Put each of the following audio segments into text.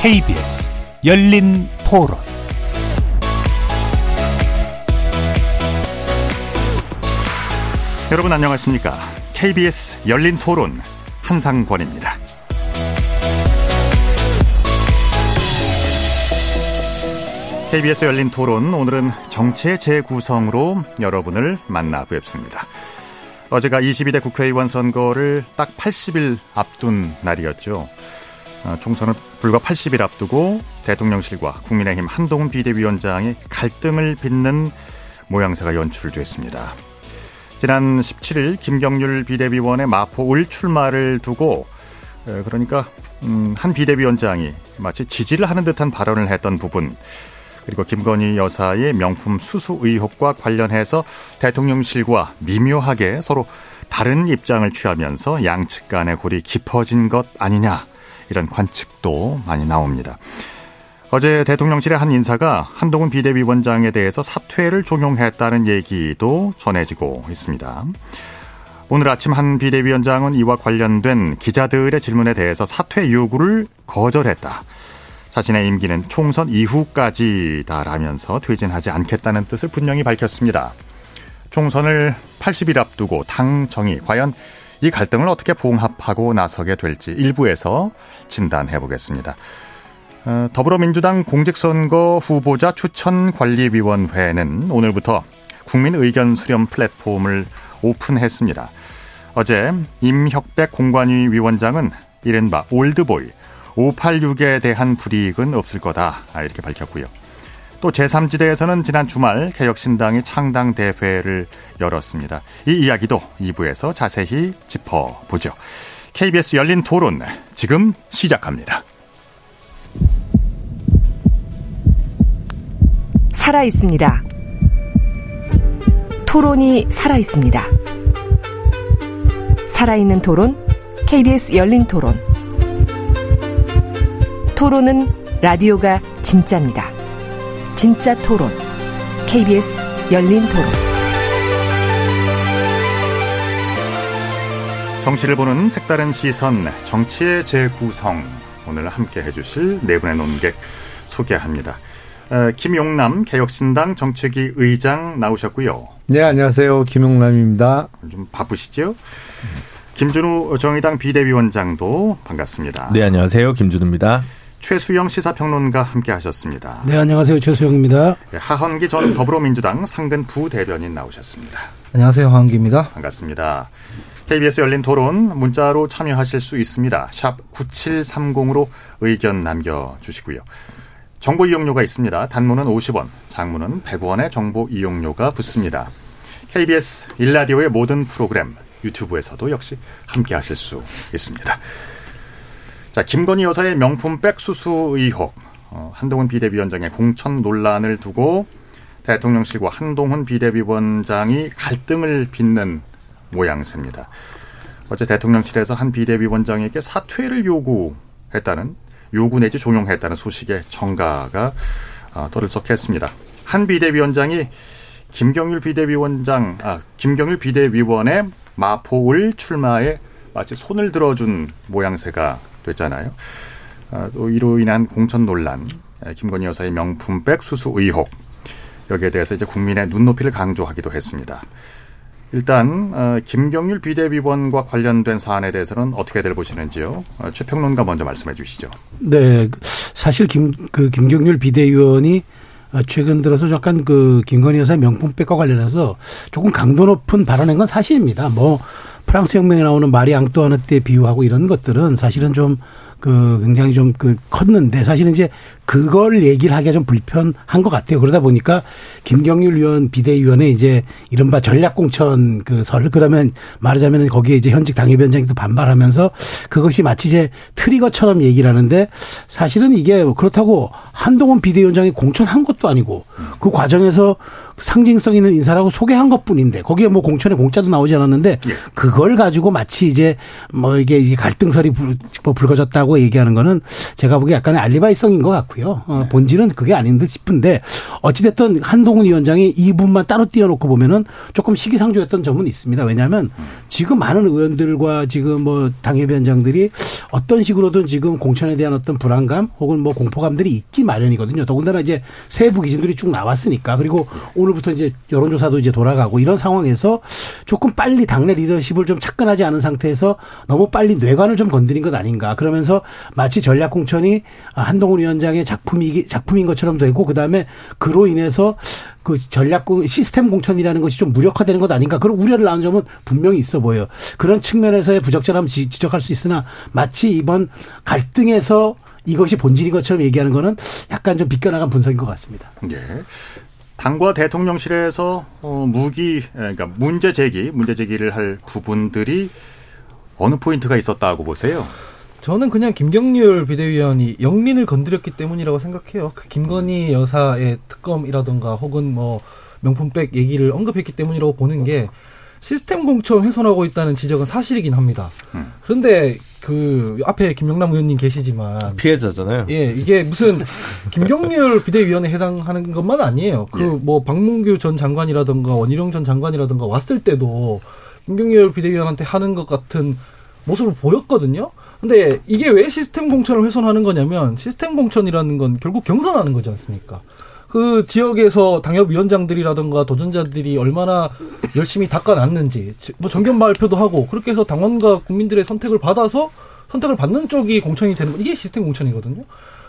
KBS 열린 토론 여러분 안녕하십니까? KBS 열린 토론 한상권입니다. KBS 열린 토론 오늘은 정치의 재구성으로 여러분을 만나 뵙습니다. 어제가 22대 국회의원 선거를 딱 80일 앞둔 날이었죠. 어, 총선을 불과 80일 앞두고 대통령실과 국민의힘 한동훈 비대위원장이 갈등을 빚는 모양새가 연출됐습니다. 지난 17일 김경률 비대위원의 마포 을 출마를 두고 그러니까 음, 한 비대위원장이 마치 지지를 하는 듯한 발언을 했던 부분 그리고 김건희 여사의 명품 수수 의혹과 관련해서 대통령실과 미묘하게 서로 다른 입장을 취하면서 양측 간의 골이 깊어진 것 아니냐 이런 관측도 많이 나옵니다. 어제 대통령실의 한 인사가 한동훈 비대위원장에 대해서 사퇴를 종용했다는 얘기도 전해지고 있습니다. 오늘 아침 한 비대위원장은 이와 관련된 기자들의 질문에 대해서 사퇴 요구를 거절했다. 자신의 임기는 총선 이후까지다라면서 퇴진하지 않겠다는 뜻을 분명히 밝혔습니다. 총선을 80일 앞두고 당 정이 과연 이 갈등을 어떻게 봉합하고 나서게 될지 일부에서 진단해 보겠습니다. 어, 더불어민주당 공직선거 후보자 추천관리위원회는 오늘부터 국민 의견 수렴 플랫폼을 오픈했습니다. 어제 임혁백 공관위 위원장은 이른바 올드보이 586에 대한 불이익은 없을 거다 이렇게 밝혔고요. 또 제3지대에서는 지난 주말 개혁신당이 창당 대회를 열었습니다. 이 이야기도 2부에서 자세히 짚어보죠. KBS 열린 토론 지금 시작합니다. 살아 있습니다. 토론이 살아 있습니다. 살아있는 토론, KBS 열린 토론. 토론은 라디오가 진짜입니다. 진짜 토론, KBS 열린 토론. 정치를 보는 색다른 시선, 정치의 재구성. 오늘 함께 해주실 네 분의 논객 소개합니다. 어, 김용남 개혁신당 정책위 의장 나오셨고요. 네, 안녕하세요. 김용남입니다. 좀 바쁘시죠? 김준우 정의당 비대위원장도 반갑습니다. 네, 안녕하세요. 김준우입니다. 최수영 시사평론가 함께 하셨습니다. 네, 안녕하세요. 최수영입니다. 네, 하헌기 전 더불어민주당 상근 부대변인 나오셨습니다. 안녕하세요. 하헌기입니다. 반갑습니다. KBS 열린 토론 문자로 참여하실 수 있습니다. 샵 9730으로 의견 남겨주시고요. 정보 이용료가 있습니다. 단문은 50원, 장문은 100원의 정보 이용료가 붙습니다. KBS 일라디오의 모든 프로그램 유튜브에서도 역시 함께 하실 수 있습니다. 자, 김건희 여사의 명품 백수수 의혹, 어, 한동훈 비대위원장의 공천 논란을 두고 대통령실과 한동훈 비대위원장이 갈등을 빚는 모양새입니다. 어제 대통령실에서 한 비대위원장에게 사퇴를 요구했다는 요구 내지 종용했다는 소식에 정가가 어, 떠들썩했습니다. 한 비대위원장이 김경률 비대위원장, 아, 김경률 비대위원의 마포을 출마에 마치 손을 들어준 모양새가 됐잖아요. 아, 또 이로 인한 공천 논란, 김건희 여사의 명품백 수수 의혹 여기에 대해서 이제 국민의 눈높이를 강조하기도 했습니다. 일단 어, 김경률 비대위원과 관련된 사안에 대해서는 어떻게들 보시는지요? 어, 최평론가 먼저 말씀해 주시죠. 네, 사실 김 그 김경률 비대위원이 최근 들어서 약간 그 김건희 여사의 명품백과 관련해서 조금 강도 높은 발언한 건 사실입니다. 뭐 프랑스 혁명에 나오는 마리 앙뚜아네트에 비유하고 이런 것들은 사실은 좀 그 굉장히 좀 그 컸는데 사실은 이제 그걸 얘기를 하기가 좀 불편한 것 같아요. 그러다 보니까 김경률 위원 비대위원회 이제 이른바 전략공천 그 설, 그러면 말하자면 거기에 이제 현직 당협위원장이 또 반발하면서 그것이 마치 이제 트리거처럼 얘기를 하는데 사실은 이게 그렇다고 한동훈 비대위원장이 공천한 것도 아니고 그 과정에서 상징성 있는 인사라고 소개한 것 뿐인데 거기에 뭐 공천에 공짜도 나오지 않았는데 그걸 가지고 마치 이제 뭐 이게 갈등설이 불, 뭐 불거졌다고 있다라고 얘기하는 거는 제가 보기에 약간의 알리바이성인 것 같고요. 어, 본질은 그게 아닌 듯 싶은데 어찌됐든 한동훈 위원장이 이 부분만 따로 띄워놓고 보면은 조금 시기상조였던 점은 있습니다. 왜냐하면 지금 많은 의원들과 지금 뭐 당협위원장들이 어떤 식으로든 지금 공천에 대한 어떤 불안감 혹은 뭐 공포감들이 있기 마련이거든요. 더군다나 이제 세부 기준들이 쭉 나왔으니까 그리고 오늘부터 이제 여론조사도 이제 돌아가고 이런 상황에서 조금 빨리 당내 리더십을 좀 착근하지 않은 상태에서 너무 빨리 뇌관을 좀 건드린 것 아닌가. 그러면서 마치 전략 공천이 한동훈 위원장의 작품이 작품인 것처럼 되고 그다음에 그로 인해서 그 전략 시스템 공천이라는 것이 좀 무력화되는 것 아닌가 그런 우려를 나눈 점은 분명히 있어 보여요. 그런 측면에서의 부적절함 지적할 수 있으나 마치 이번 갈등에서 이것이 본질인 것처럼 얘기하는 거는 약간 좀 비껴나간 분석인 것 같습니다. 예. 당과 대통령실에서 어, 무기, 그러니까 문제 제기, 문제 제기를 할 부분들이 어느 포인트가 있었다고 보세요? 저는 그냥 김경률 비대위원이 영린을 건드렸기 때문이라고 생각해요. 그 김건희 여사의 특검이라던가 혹은 뭐 명품백 얘기를 언급했기 때문이라고 보는 게 시스템 공천 훼손하고 있다는 지적은 사실이긴 합니다. 음. 그런데 그 앞에 김영남 의원님 계시지만 피해자잖아요. 예, 이게 무슨 김경률 비대위원에 해당하는 것만 아니에요. 그뭐 예. 박문규 전 장관이라든가 원희룡 전 장관이라든가 왔을 때도 김경률 비대위원한테 하는 것 같은 모습을 보였거든요. 근데 이게 왜 시스템 공천을 훼손하는 거냐면 시스템 공천이라는 건 결국 경선하는 거지 않습니까? 그 지역에서 당협위원장들이라든가 도전자들이 얼마나 열심히 닦아놨는지 뭐 정견 발표도 하고 그렇게 해서 당원과 국민들의 선택을 받아서 선택을 받는 쪽이 공천이 되는 거 이게 시스템 공천이거든요.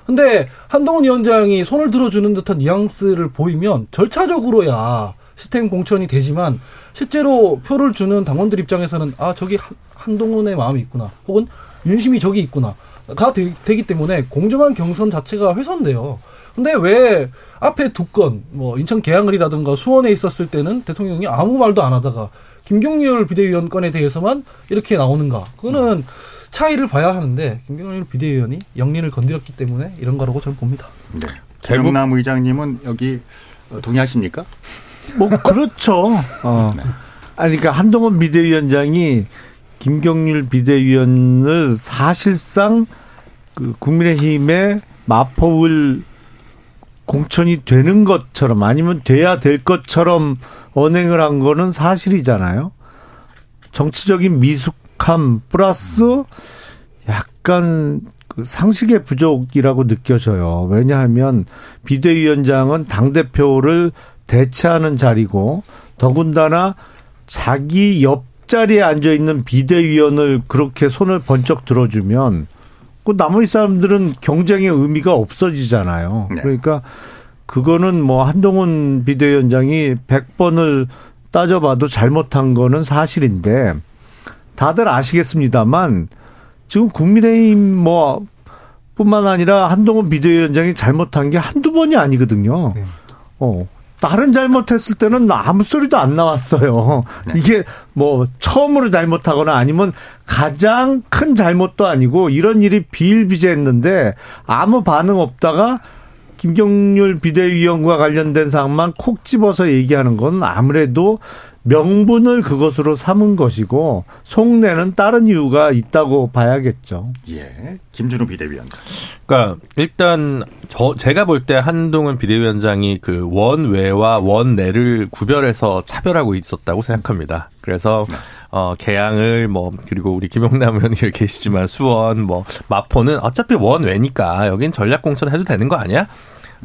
근데 한동훈 위원장이 손을 들어주는 듯한 뉘앙스를 보이면 절차적으로야 시스템 공천이 되지만 실제로 표를 주는 당원들 입장에서는 아 저기 한동훈의 마음이 있구나 혹은 윤심이 저기 있구나가 되, 기 때문에 공정한 경선 자체가 훼손돼요. 근데 왜 앞에 두 건, 뭐, 인천 계양을이라든가 수원에 있었을 때는 대통령이 아무 말도 안 하다가 김경률 비대위원 건에 대해서만 이렇게 나오는가. 그거는 차이를 봐야 하는데, 김경률 비대위원이 영린을 건드렸기 때문에 이런 거라고 저는 봅니다. 네. 대북남 의장님은 여기 동의하십니까? 뭐, 그렇죠. 어. 네. 아니, 그러니까 한동훈 비대위원장이 김경률 비대위원을 사실상 그 국민의힘의 마포을 공천이 되는 것처럼 아니면 돼야 될 것처럼 언행을 한 거는 사실이잖아요. 정치적인 미숙함 플러스 약간 그 상식의 부족이라고 느껴져요. 왜냐하면 비대위원장은 당대표를 대체하는 자리고 더군다나 자기 옆자리에 앉아 있는 비대위원을 그렇게 손을 번쩍 들어주면 그 나머지 사람들은 경쟁의 의미가 없어지잖아요. 네. 그러니까 그거는 뭐 한동훈 비대위원장이 100번을 따져봐도 잘못한 거는 사실인데 다들 아시겠습니다만 지금 국민의힘 뭐 뿐만 아니라 한동훈 비대위원장이 잘못한 게 한두 번이 아니거든요. 네. 어. 다른 잘못했을 때는 아무 소리도 안 나왔어요. 네. 이게 뭐 처음으로 잘못하거나 아니면 가장 큰 잘못도 아니고 이런 일이 비일비재했는데 아무 반응 없다가 김경률 비대위원과 관련된 사항만 콕 집어서 얘기하는 건 아무래도 명분을 그것으로 삼은 것이고 속내는 다른 이유가 있다고 봐야겠죠. 예. 김준우 비대위원. 그러니까 일단 저 제가 볼 때 한동훈 비대위원장이 그 원외와 원내를 구별해서 차별하고 있었다고 생각합니다. 그래서 네. 어 개항을 뭐 그리고 우리 김용남 의원이 계시지만 수원 뭐 마포는 어차피 원외니까 여긴 전략 공천 해도 되는 거 아니야?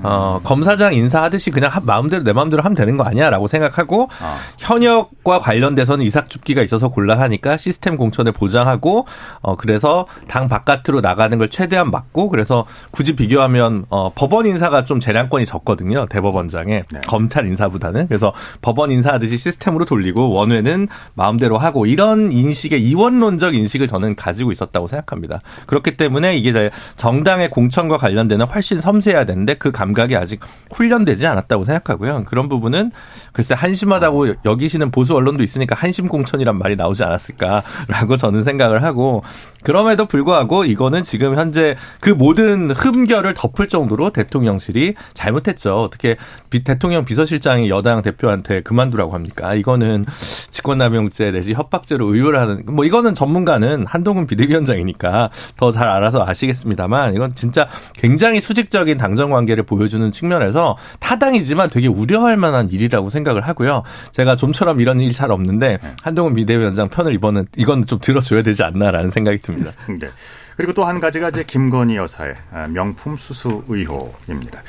어, 검사장 인사하듯이 그냥 마음대로 내 마음대로 하면 되는 거 아니야라고 생각하고 아. 현역과 관련돼서는 이삭 줍기가 있어서 곤란하니까 시스템 공천을 보장하고 어 그래서 당 바깥으로 나가는 걸 최대한 막고 그래서 굳이 비교하면 어 법원 인사가 좀 재량권이 적거든요 대법원장에 네. 검찰 인사보다는 그래서 법원 인사하듯이 시스템으로 돌리고 원외는 마음대로 하고 이런 인식의 이원론적 인식을 저는 가지고 있었다고 생각합니다. 그렇기 때문에 이게 정당의 공천과 관련되는 훨씬 섬세해야 되는데 그 감각이 아직 훈련되지 않았다고 생각하고요. 그런 부분은 글쎄 한심하다고 여기시는 보수 언론도 있으니까 한심 공천이란 말이 나오지 않았을까라고 저는 생각을 하고 그럼에도 불구하고 이거는 지금 현재 그 모든 흠결을 덮을 정도로 대통령실이 잘못했죠. 어떻게 대통령 비서실장이 여당 대표한테 그만두라고 합니까? 이거는 직권남용죄 내지 협박죄로 의율 하는 뭐 이거는 전문가는 한동훈 비대위원장이니까 더 잘 알아서 아시겠습니다만 이건 진짜 굉장히 수직적인 당정 관계를 보 여주는 측면에서 타당이지만 되게 우려할 만한 일이라고 생각을 하고요. 제가 좀처럼 이런 일 잘 없는데 한동훈 비대위원장 편을 이번은 이건 좀 들어줘야 되지 않나라는 생각이 듭니다. 네. 그리고 또 한 가지가 이제 김건희 여사의 아, 명품 수수 의혹입니다.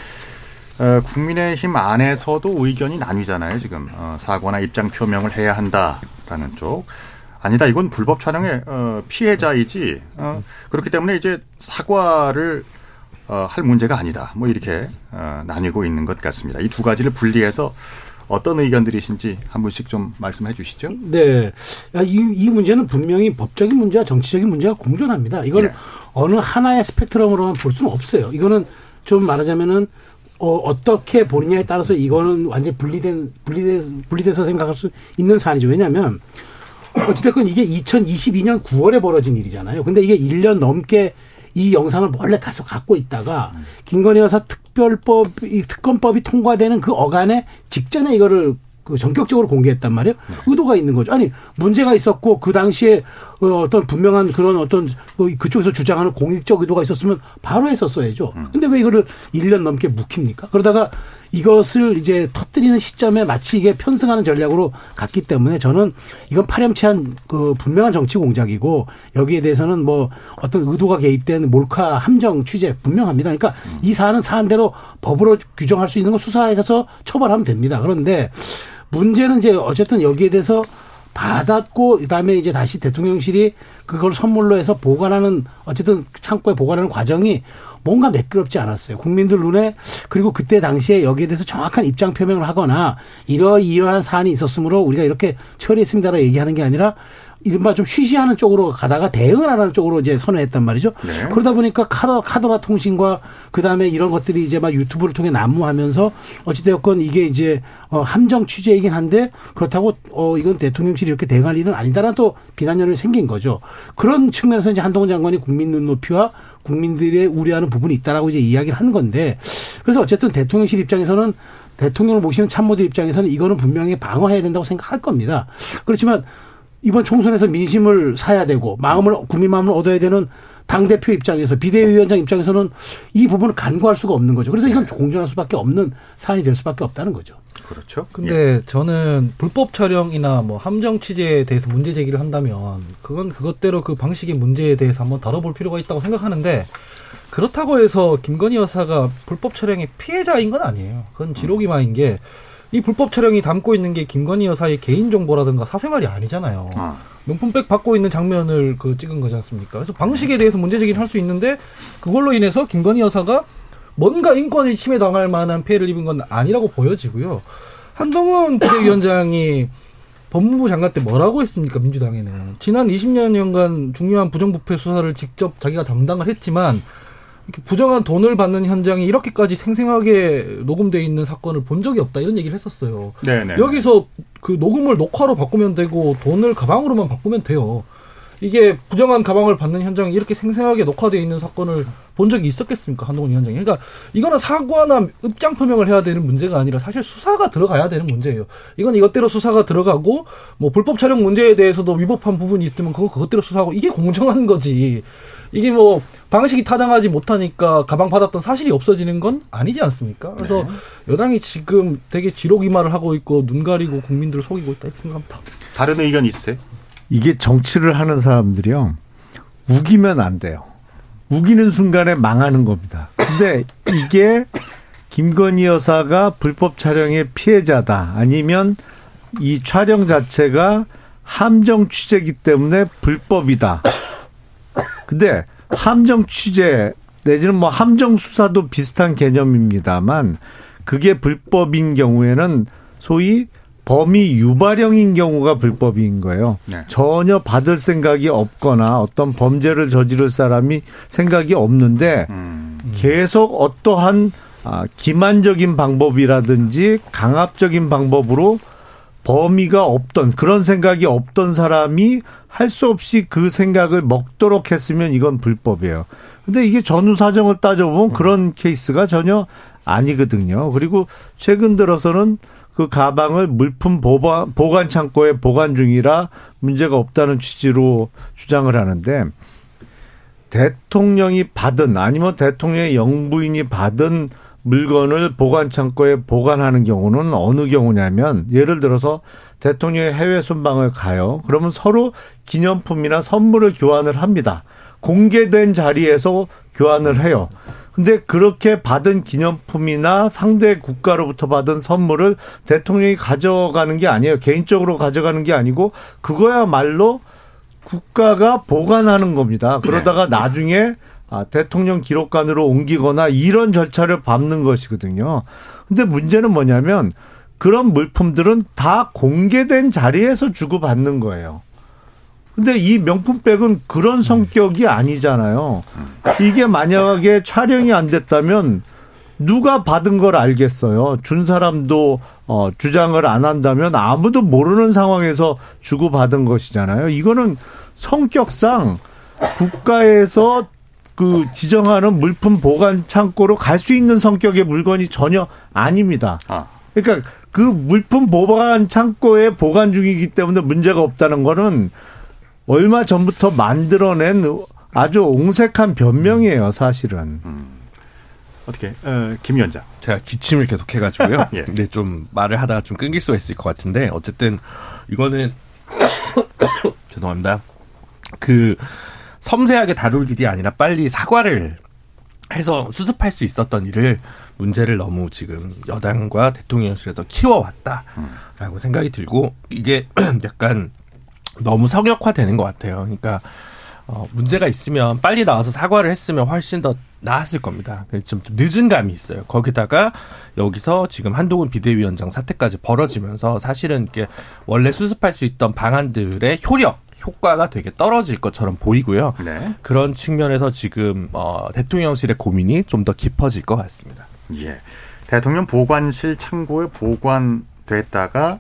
어, 국민의힘 안에서도 의견이 나뉘잖아요. 지금 어, 사과나 입장 표명을 해야 한다라는 쪽. 아니다. 이건 불법 촬영의 어, 피해자이지. 어, 그렇기 때문에 이제 사과를 어, 할 문제가 아니다. 뭐 이렇게 어, 나뉘고 있는 것 같습니다. 이 두 가지를 분리해서 어떤 의견들이신지 한 분씩 좀 말씀해 주시죠. 네. 이, 이 문제는 분명히 법적인 문제와 정치적인 문제가 공존합니다. 이걸 네. 어느 하나의 스펙트럼으로만 볼 수는 없어요. 이거는 좀 말하자면은 어, 어떻게 보느냐에 따라서 이거는 완전히 분리된, 분리돼, 분리돼서 생각할 수 있는 사안이죠. 왜냐하면 어찌됐건 이게 2022년 9월에 벌어진 일이잖아요. 근데 이게 1년 넘게 이 영상을 원래 가서 갖고 있다가 김건희 여사 특별법, 이 특검법이 통과되는 그 어간에 직전에 이거를 그 전격적으로 공개했단 말이에요. 의도가 있는 거죠. 아니 문제가 있었고 그 당시에 어, 어떤 분명한 그런 어떤 뭐 그쪽에서 주장하는 공익적 의도가 있었으면 바로 했었어야죠. 근데 왜 이거를 1년 넘게 묵힙니까? 그러다가 이것을 이제 터뜨리는 시점에 마치 이게 편승하는 전략으로 갔기 때문에 저는 이건 파렴치한 그 분명한 정치 공작이고 여기에 대해서는 뭐 어떤 의도가 개입된 몰카 함정 취재 분명합니다. 그러니까 이 사안은 사안대로 법으로 규정할 수 있는 거 수사에 가서 처벌하면 됩니다. 그런데 문제는 이제 어쨌든 여기에 대해서 받았고 그다음에 이제 다시 대통령실이 그걸 선물로 해서 보관하는 어쨌든 창고에 보관하는 과정이 뭔가 매끄럽지 않았어요. 국민들 눈에 그리고 그때 당시에 여기에 대해서 정확한 입장 표명을 하거나 이러이러한 사안이 있었으므로 우리가 이렇게 처리했습니다라고 얘기하는 게 아니라 이른바 좀 쉬쉬하는 쪽으로 가다가 대응을 안 하는 쪽으로 이제 선회했단 말이죠. 네. 그러다 보니까 카더, 카더라 통신과 그 다음에 이런 것들이 이제 막 유튜브를 통해 난무하면서 어찌되었건 이게 이제 어, 함정 취재이긴 한데 그렇다고 어, 이건 대통령실이 이렇게 대응할 일은 아니다라는 또 비난연이 생긴 거죠. 그런 측면에서 이제 한동훈 장관이 국민 눈높이와 국민들의 우려하는 부분이 있다라고 이제 이야기를 한 건데 그래서 어쨌든 대통령실 입장에서는 대통령을 모시는 참모들 입장에서는 이거는 분명히 방어해야 된다고 생각할 겁니다. 그렇지만 이번 총선에서 민심을 사야 되고 마음을 국민 마음을 얻어야 되는 당 대표 입장에서 비대위원장 입장에서는 이 부분을 간과할 수가 없는 거죠. 그래서 이건 공존할 수밖에 없는 사안이 될 수밖에 없다는 거죠. 그렇죠. 근데 저는 불법 촬영이나 뭐 함정 취재에 대해서 문제 제기를 한다면 그건 그것대로 그 방식의 문제에 대해서 한번 다뤄볼 필요가 있다고 생각하는데 그렇다고 해서 김건희 여사가 불법 촬영의 피해자인 건 아니에요. 그건 지록이마인 게 이 불법 촬영이 담고 있는 게 김건희 여사의 개인 정보라든가 사생활이 아니잖아요. 아. 명품백 받고 있는 장면을 그 찍은 거지 않습니까? 그래서 방식에 대해서 문제 제기를 할 수 있는데 그걸로 인해서 김건희 여사가 뭔가 인권을 침해당할 만한 피해를 입은 건 아니라고 보여지고요. 한동훈 비대위원장이 법무부 장관 때 뭐라고 했습니까 민주당에는 지난 20년여간 중요한 부정부패 수사를 직접 자기가 담당을 했지만 이렇게 부정한 돈을 받는 현장이 이렇게까지 생생하게 녹음돼 있는 사건을 본 적이 없다 이런 얘기를 했었어요. 네네. 여기서 그 녹음을 녹화로 바꾸면 되고 돈을 가방으로만 바꾸면 돼요. 이게 부정한 가방을 받는 현장이 이렇게 생생하게 녹화되어 있는 사건을 본 적이 있었겠습니까 한동훈 위원장이? 그러니까 이거는 사과나 입장 표명을 해야 되는 문제가 아니라 사실 수사가 들어가야 되는 문제예요. 이건 이것대로 수사가 들어가고 뭐 불법 촬영 문제에 대해서도 위법한 부분이 있으면 그거 그것대로 수사하고 이게 공정한 거지. 이게 뭐 방식이 타당하지 못하니까 가방 받았던 사실이 없어지는 건 아니지 않습니까? 그래서 여당이 지금 되게 지록이마를 하고 있고 눈 가리고 국민들을 속이고 있다 이렇게 생각합니다. 다른 의견 있으세요? 이게 정치를 하는 사람들이요. 우기면 안 돼요. 우기는 순간에 망하는 겁니다. 근데 이게 김건희 여사가 불법 촬영의 피해자다. 아니면 이 촬영 자체가 함정 취재기 때문에 불법이다. 근데 함정 취재 내지는 뭐 함정 수사도 비슷한 개념입니다만 그게 불법인 경우에는 소위 범위 유발형인 경우가 불법인 거예요. 네. 전혀 받을 생각이 없거나 어떤 범죄를 저지를 사람이 생각이 없는데 음. 계속 어떠한 아, 기만적인 방법이라든지 강압적인 방법으로 범위가 없던 그런 생각이 없던 사람이 할 수 없이 그 생각을 먹도록 했으면 이건 불법이에요. 근데 이게 전후 사정을 따져보면 그런 케이스가 전혀 아니거든요. 그리고 최근 들어서는 그 가방을 물품 보관, 보관 창고에 보관 중이라 문제가 없다는 취지로 주장을 하는데 대통령이 받은 아니면 대통령의 영부인이 받은 물건을 보관 창고에 보관하는 경우는 어느 경우냐면 예를 들어서 대통령의 해외 순방을 가요. 그러면 서로 기념품이나 선물을 교환을 합니다. 공개된 자리에서 교환을 해요. 근데 그렇게 받은 기념품이나 상대 국가로부터 받은 선물을 대통령이 가져가는 게 아니에요. 개인적으로 가져가는 게 아니고 그거야말로 국가가 보관하는 겁니다. 그러다가 나중에 아, 대통령 기록관으로 옮기거나 이런 절차를 밟는 것이거든요. 근데 문제는 뭐냐면 그런 물품들은 다 공개된 자리에서 주고받는 거예요. 근데 이 명품백은 그런 성격이 아니잖아요. 이게 만약에 촬영이 안 됐다면 누가 받은 걸 알겠어요. 준 사람도 어 주장을 안 한다면 아무도 모르는 상황에서 주고받은 것이잖아요. 이거는 성격상 국가에서 그 지정하는 물품 보관 창고로 갈 수 있는 성격의 물건이 전혀 아닙니다. 아. 그러니까 그 물품 보관 창고에 보관 중이기 때문에 문제가 없다는 거는 얼마 전부터 만들어낸 아주 옹색한 변명이에요, 사실은. 어떻게 어, 김 위원장. 제가 기침을 계속 해가지고요. 예. 근데 좀 말을 하다가 좀 끊길 수가 있을 것 같은데 어쨌든 이거는 죄송합니다. 그 섬세하게 다룰 일이 아니라 빨리 사과를 해서 수습할 수 있었던 일을 문제를 너무 지금 여당과 대통령실에서 키워왔다라고 생각이 들고 이게 약간 너무 성역화되는 것 같아요. 그러니까 어, 문제가 있으면 빨리 나와서 사과를 했으면 훨씬 더 나았을 겁니다. 좀, 좀 늦은 감이 있어요. 거기다가 여기서 지금 한동훈 비대위원장 사태까지 벌어지면서 사실은 이게 원래 수습할 수 있던 방안들의 효력, 효과가 되게 떨어질 것처럼 보이고요. 네. 그런 측면에서 지금 어, 대통령실의 고민이 좀 더 깊어질 것 같습니다. 예. 대통령 보관실 창고에 보관됐다가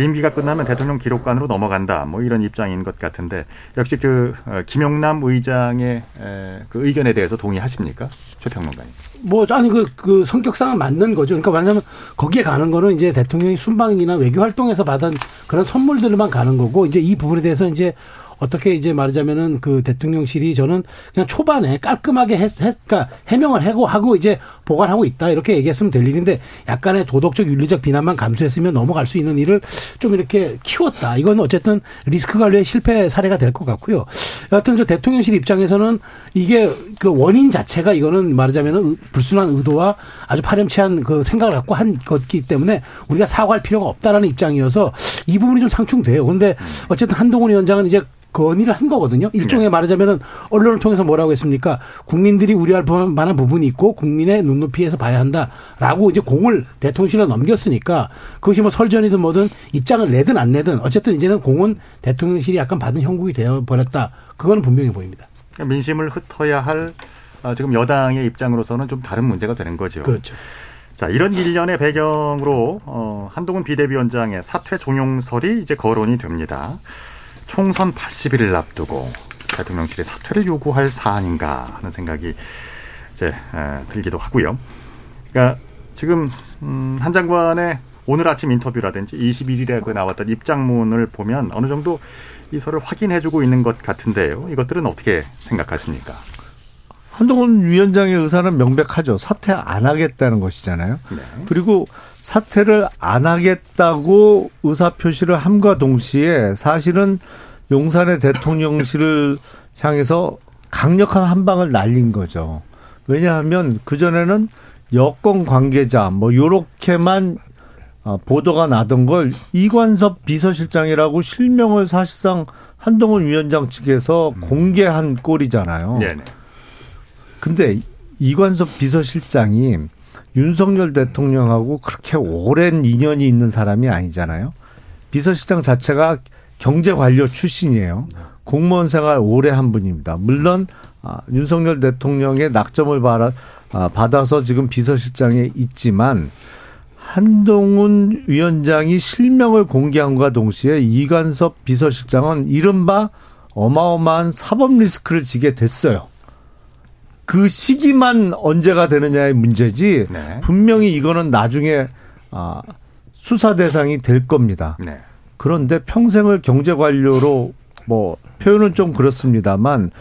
임기가 끝나면 대통령 기록관으로 넘어간다. 뭐 이런 입장인 것 같은데 역시 그 어, 김용남 의장의 에, 그 의견에 대해서 동의하십니까? 최평론가님. 뭐 아니 그, 그 성격상은 맞는 거죠. 그러니까 왜냐하면 거기에 가는 거는 이제 대통령이 순방이나 외교 활동에서 받은 그런 선물들만 가는 거고 이제 이 부분에 대해서 이제 어떻게 이제 말하자면은 그 대통령실이 저는 그냥 초반에 깔끔하게 했, 했 그러니까 해명을 하고 하고 이제 보관하고 있다 이렇게 얘기했으면 될 일인데 약간의 도덕적 윤리적 비난만 감수했으면 넘어갈 수 있는 일을 좀 이렇게 키웠다. 이건 어쨌든 리스크 관리의 실패 사례가 될 것 같고요. 여하튼 저 대통령실 입장에서는 이게 그 원인 자체가 이거는 말하자면은 불순한 의도와 아주 파렴치한 그 생각을 갖고 한 것이기 때문에 우리가 사과할 필요가 없다라는 입장이어서 이 부분이 좀 상충돼요. 그런데 어쨌든 한동훈 위원장은 이제 건의를 한 거거든요. 일종의 네. 말하자면은 언론을 통해서 뭐라고 했습니까? 국민들이 우려할 만한 부분이 있고 국민의 눈높이에서 봐야 한다라고 이제 공을 대통령실에 넘겼으니까 그것이 뭐 설전이든 뭐든 입장을 내든 안 내든 어쨌든 이제는 공은 대통령실이 약간 받은 형국이 되어 버렸다. 그거는 분명히 보입니다. 그러니까 민심을 흩어야 할 아, 지금 여당의 입장으로서는 좀 다른 문제가 되는 거죠. 그렇죠. 자, 이런 일련의 배경으로 어, 한동훈 비대위원장의 사퇴 종용설이 이제 거론이 됩니다. 총선 80일을 앞두고 대통령실이 사퇴를 요구할 사안인가 하는 생각이 이제 에, 들기도 하고요. 그러니까 지금 음, 한 장관의 오늘 아침 인터뷰라든지 21일에 그 나왔던 입장문을 보면 어느 정도 이 설을 확인해주고 있는 것 같은데요. 이것들은 어떻게 생각하십니까? 한동훈 위원장의 의사는 명백하죠. 사퇴 안 하겠다는 것이잖아요. 네. 그리고 사퇴를 안 하겠다고 의사 표시를 함과 동시에 사실은 용산의 대통령실을 향해서 강력한 한 방을 날린 거죠. 왜냐하면 그 전에는 여권 관계자 뭐 요렇게만 어, 보도가 나던 걸 이관섭 비서실장이라고 실명을 사실상 한동훈 위원장 측에서 공개한 꼴이잖아요. 네네. 근데 이관섭 비서실장이 윤석열 대통령하고 그렇게 오랜 인연이 있는 사람이 아니잖아요. 비서실장 자체가 경제 관료 출신이에요. 공무원 생활 오래 한 분입니다. 물론 아, 윤석열 대통령의 낙점을 받아, 아, 받아서 지금 비서실장에 있지만 한동훈 위원장이 실명을 공개함과 동시에 이관섭 비서실장은 이른바 어마어마한 사법 리스크를 지게 됐어요. 그 시기만 언제가 되느냐의 문제지 네. 분명히 이거는 나중에 아, 수사 대상이 될 겁니다. 네. 그런데 평생을 경제 관료로 뭐 표현은 좀 그렇습니다만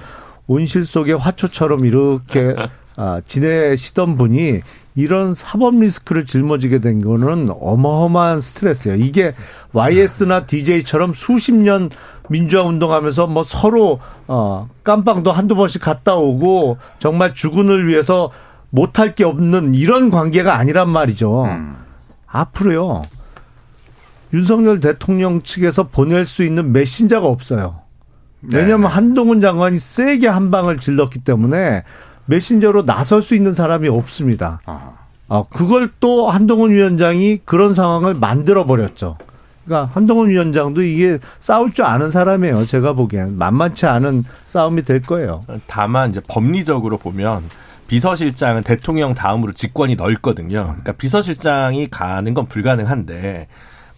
온실 속의 화초처럼 이렇게 아, 지내시던 분이 이런 사법 리스크를 짊어지게 된 거는 어마어마한 스트레스예요. 이게 YS나 DJ처럼 수십 년 민주화 운동하면서 뭐 서로 어 깜빵도 한두 번씩 갔다 오고 정말 주군을 위해서 못할 게 없는 이런 관계가 아니란 말이죠. 음. 앞으로요. 윤석열 대통령 측에서 보낼 수 있는 메신저가 없어요. 왜냐하면 네. 한동훈 장관이 세게 한 방을 질렀기 때문에 메신저로 나설 수 있는 사람이 없습니다. 아. 아, 그걸 또 한동훈 위원장이 그런 상황을 만들어 버렸죠. 그러니까 한동훈 위원장도 이게 싸울 줄 아는 사람이에요. 제가 보기엔 만만치 않은 싸움이 될 거예요. 다만 이제 법리적으로 보면 비서실장은 대통령 다음으로 직권이 넓거든요. 그러니까 비서실장이 가는 건 불가능한데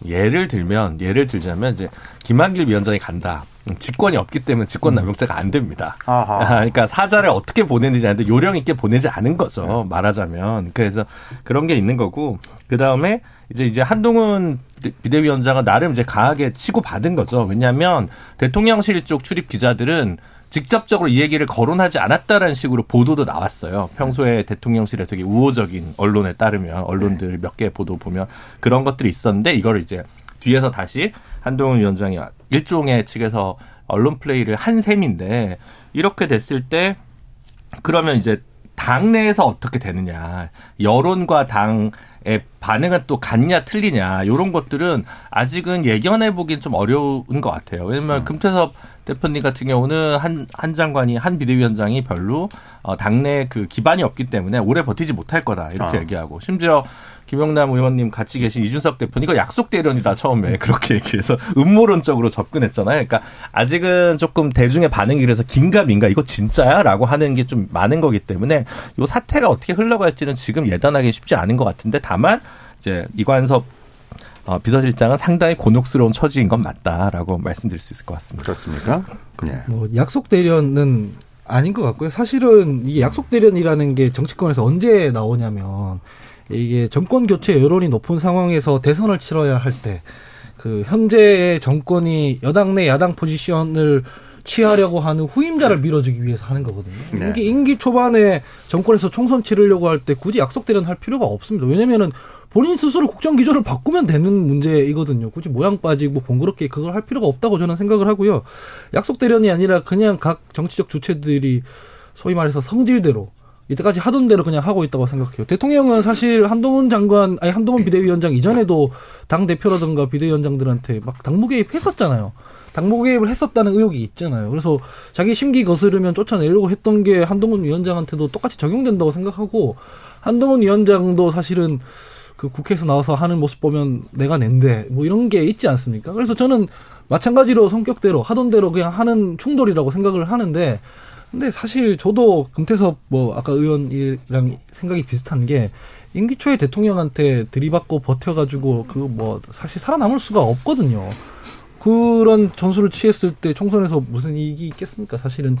예를 들면 예를 들자면 이제 김한길 위원장이 간다. 직권이 없기 때문에 직권 남용죄가 안 됩니다. 아하. 아, 그러니까 사자를 어떻게 보내는지 아는데 요령 있게 보내지 않은 거죠. 말하자면. 그래서 그런 게 있는 거고 그 다음에 이제 이제 한동훈 비대위원장은 나름 이제 강하게 치고 받은 거죠. 왜냐하면 대통령실 쪽 출입 기자들은 직접적으로 이 얘기를 거론하지 않았다라는 식으로 보도도 나왔어요. 평소에 대통령실에 되게 우호적인 언론에 따르면 언론들 몇 개 보도 보면 그런 것들이 있었는데 이거를 이제 뒤에서 다시 한동훈 위원장이 일종의 측에서 언론 플레이를 한 셈인데 이렇게 됐을 때 그러면 이제 당내에서 어떻게 되느냐 여론과 당의 반응은 또 같냐 틀리냐 이런 것들은 아직은 예견해 보긴 좀 어려운 것 같아요. 왜냐면 금태섭 대표님 같은 경우는 한, 한 장관이 한 비대위원장이 별로 어, 당내 그 기반이 없기 때문에 오래 버티지 못할 거다 이렇게 아. 얘기하고 심지어 김영남 의원님 같이 계신 이준석 대표는 이거 약속 대련이다 처음에 그렇게 얘기해서 음모론적으로 접근했잖아요. 그러니까 아직은 조금 대중의 반응이 그래서 긴가민가 이거 진짜야라고 하는 게 좀 많은 거기 때문에 이 사태가 어떻게 흘러갈지는 지금 예단하기 쉽지 않은 것 같은데 다만 이제 이관섭 어, 비서실장은 상당히 곤혹스러운 처지인 건 맞다라고 말씀드릴 수 있을 것 같습니다. 그렇습니까? 예. 뭐 약속 대련은 아닌 것 같고요. 사실은 이게 약속 대련이라는 게 정치권에서 언제 나오냐면 이게 정권 교체 여론이 높은 상황에서 대선을 치러야 할 때 그 현재의 정권이 여당 내 야당 포지션을 취하려고 하는 후임자를 밀어주기 위해서 하는 거거든요. 네. 이게 임기 초반에 정권에서 총선 치르려고 할 때 굳이 약속 대련 할 필요가 없습니다. 왜냐면은 본인 스스로 국정 기조를 바꾸면 되는 문제이거든요. 굳이 모양 빠지고 번거롭게 그걸 할 필요가 없다고 저는 생각을 하고요. 약속 대련이 아니라 그냥 각 정치적 주체들이 소위 말해서 성질대로 이때까지 하던 대로 그냥 하고 있다고 생각해요. 대통령은 사실 한동훈 장관, 아니 한동훈 비대위원장 이전에도 당 대표라든가 비대위원장들한테 막 당무 개입했었잖아요. 당무 개입을 했었다는 의혹이 있잖아요. 그래서 자기 심기 거스르면 쫓아내려고 했던 게 한동훈 위원장한테도 똑같이 적용된다고 생각하고 한동훈 위원장도 사실은 그 국회에서 나와서 하는 모습 보면 내가 낸데 뭐 이런 게 있지 않습니까? 그래서 저는 마찬가지로 성격대로 하던 대로 그냥 하는 충돌이라고 생각을 하는데 근데 사실 저도 금태섭 뭐 아까 의원이랑 생각이 비슷한 게 임기 초에 대통령한테 들이받고 버텨가지고 그 뭐 사실 살아남을 수가 없거든요. 그런 전술을 취했을 때 총선에서 무슨 이익이 있겠습니까? 사실은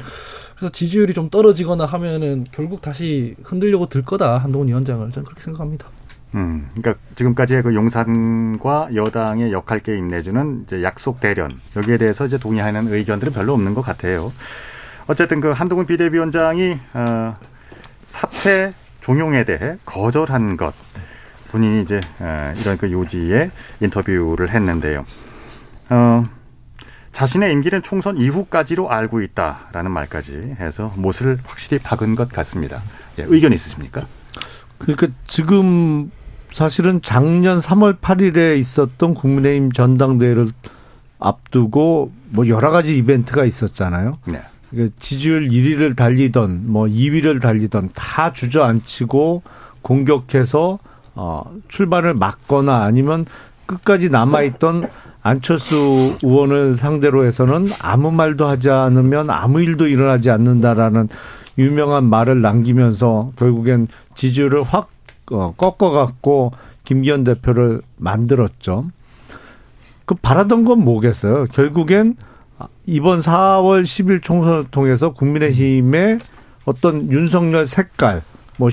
그래서 지지율이 좀 떨어지거나 하면은 결국 다시 흔들려고 들 거다 한동훈 위원장을 저는 그렇게 생각합니다. 음, 그러니까 지금까지의 그 용산과 여당의 역할 게임 내지는 이제 약속 대련 여기에 대해서 이제 동의하는 의견들은 별로 없는 것 같아요. 어쨌든 그 한동훈 비대위원장이 어, 사퇴 종용에 대해 거절한 것 본인이 이제 어, 이런 그 요지에 인터뷰를 했는데요. 어, 자신의 임기는 총선 이후까지로 알고 있다라는 말까지 해서 못을 확실히 박은 것 같습니다. 예, 의견 있으십니까? 그러니까 지금 사실은 작년 3월 8일에 있었던 국민의힘 전당대회를 앞두고 뭐 여러 가지 이벤트가 있었잖아요. 네. 그러니까 지지율 1위를 달리던 뭐 2위를 달리던 다 주저앉히고 공격해서 어 출발을 막거나 아니면 끝까지 남아 있던 안철수 의원을 상대로 해서는 아무 말도 하지 않으면 아무 일도 일어나지 않는다라는 유명한 말을 남기면서 결국엔 지지율을 확 어, 꺾어갖고 김기현 대표를 만들었죠. 그 바라던 건 뭐겠어요? 결국엔 이번 4월 10일 총선을 통해서 국민의힘의 어떤 윤석열 색깔, 뭐,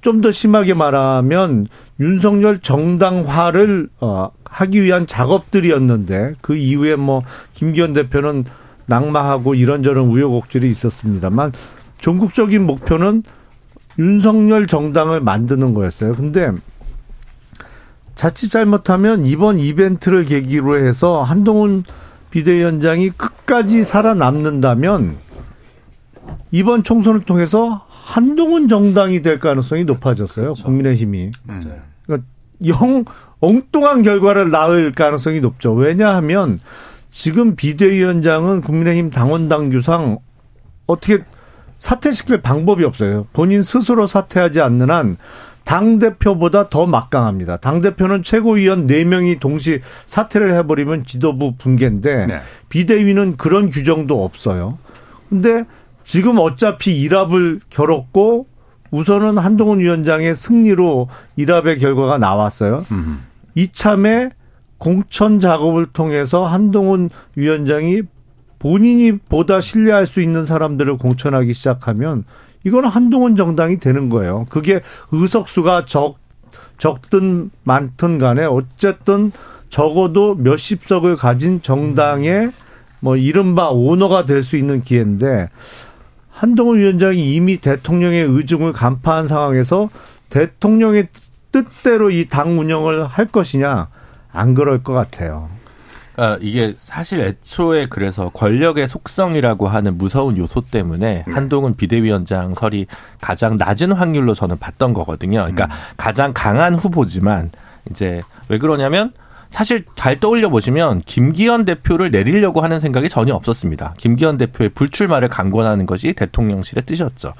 좀더 심하게 말하면 윤석열 정당화를, 어, 하기 위한 작업들이었는데 그 이후에 뭐, 김기현 대표는 낙마하고 이런저런 우여곡절이 있었습니다만 전국적인 목표는 윤석열 정당을 만드는 거였어요. 근데 자칫 잘못하면 이번 이벤트를 계기로 해서 한동훈 비대위원장이 끝까지 살아남는다면 이번 총선을 통해서 한동훈 정당이 될 가능성이 높아졌어요. 그렇죠. 국민의힘이. 맞아요. 그러니까 영 엉뚱한 결과를 낳을 가능성이 높죠. 왜냐하면 지금 비대위원장은 국민의힘 당원 당규상 어떻게 사퇴시킬 방법이 없어요. 본인 스스로 사퇴하지 않는 한 당대표보다 더 막강합니다. 당대표는 최고위원 4명이 동시 사퇴를 해버리면 지도부 붕괴인데 네. 비대위는 그런 규정도 없어요. 근데 지금 어차피 일합을 겨뤘고 우선은 한동훈 위원장의 승리로 일합의 결과가 나왔어요. 음. 이참에 공천 작업을 통해서 한동훈 위원장이 본인이 보다 신뢰할 수 있는 사람들을 공천하기 시작하면 이거는 한동훈 정당이 되는 거예요. 그게 의석수가 적, 적든 많든 간에 어쨌든 적어도 몇십 석을 가진 정당의 뭐 이른바 오너가 될 수 있는 기회인데 한동훈 위원장이 이미 대통령의 의중을 간파한 상황에서 대통령의 뜻대로 이 당 운영을 할 것이냐 안 그럴 것 같아요. 아, 이게 사실 애초에 그래서 권력의 속성이라고 하는 무서운 요소 때문에 네. 한동훈 비대위원장 설이 가장 낮은 확률로 저는 봤던 거거든요. 그러니까 음. 가장 강한 후보지만 이제 왜 그러냐면 사실 잘 떠올려 보시면 김기현 대표를 내리려고 하는 생각이 전혀 없었습니다. 김기현 대표의 불출마를 강권하는 것이 대통령실의 뜻이었죠.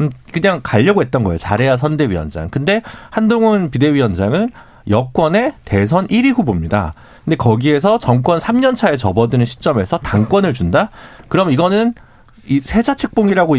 음, 그냥 가려고 했던 거예요. 잘해야 선대위원장. 근데 한동훈 비대위원장은 여권의 대선 1위 후보입니다. 근데 거기에서 정권 3년 차에 접어드는 시점에서 당권을 준다? 그럼 이거는 이 세자책봉이라고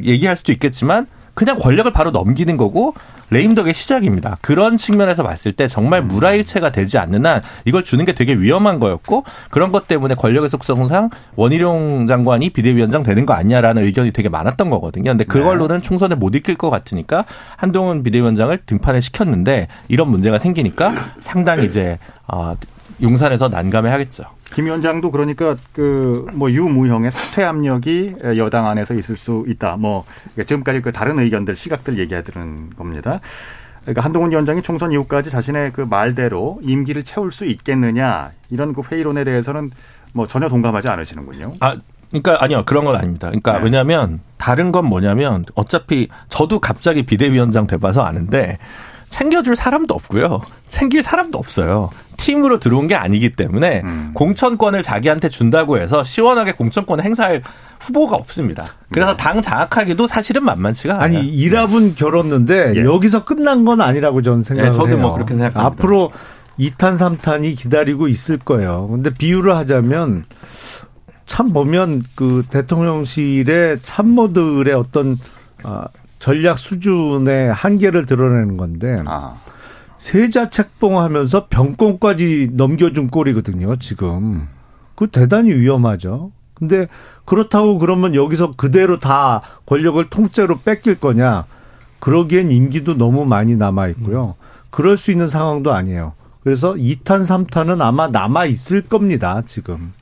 얘기할 수도 있겠지만 그냥 권력을 바로 넘기는 거고 레임덕의 시작입니다. 그런 측면에서 봤을 때 정말 무라일체가 되지 않는 한 이걸 주는 게 되게 위험한 거였고 그런 것 때문에 권력의 속성상 원희룡 장관이 비대위원장 되는 거 아니냐라는 의견이 되게 많았던 거거든요. 근데 그걸로는 총선에 못 이길 것 같으니까 한동훈 비대위원장을 등판을 시켰는데 이런 문제가 생기니까 상당히 이제 어 용산에서 난감해 하겠죠. 김 위원장도 그러니까 그 뭐 유무형의 사퇴 압력이 여당 안에서 있을 수 있다. 뭐 지금까지 그 다른 의견들 시각들 얘기하드는 겁니다. 그러니까 한동훈 위원장이 총선 이후까지 자신의 그 말대로 임기를 채울 수 있겠느냐 이런 그 회의론에 대해서는 뭐 전혀 동감하지 않으시는군요. 아 그러니까 아니요 그런 건 아닙니다. 그러니까 네. 왜냐하면 다른 건 뭐냐면 어차피 저도 갑자기 비대위원장 돼봐서 아는데 챙겨줄 사람도 없고요. 챙길 사람도 없어요. 팀으로 들어온 게 아니기 때문에 음. 공천권을 자기한테 준다고 해서 시원하게 공천권을 행사할 후보가 없습니다. 그래서 네. 당 장악하기도 사실은 만만치가 않아요. 아니 일합은 네. 결었는데 예. 여기서 끝난 건 아니라고 저는 생각을 예, 저도 뭐 해요. 뭐 그렇게 생각합니다. 앞으로 2탄, 3탄이 기다리고 있을 거예요. 근데 비유를 하자면 참 보면 그 대통령실의 참모들의 어떤 아, 전략 수준의 한계를 드러내는 건데 아. 세자 책봉하면서 병권까지 넘겨준 꼴이거든요. 지금 그 대단히 위험하죠. 근데 그렇다고 그러면 여기서 그대로 다 권력을 통째로 뺏길 거냐? 그러기엔 임기도 너무 많이 남아 있고요. 그럴 수 있는 상황도 아니에요. 그래서 2탄, 3탄은 아마 남아 있을 겁니다. 지금.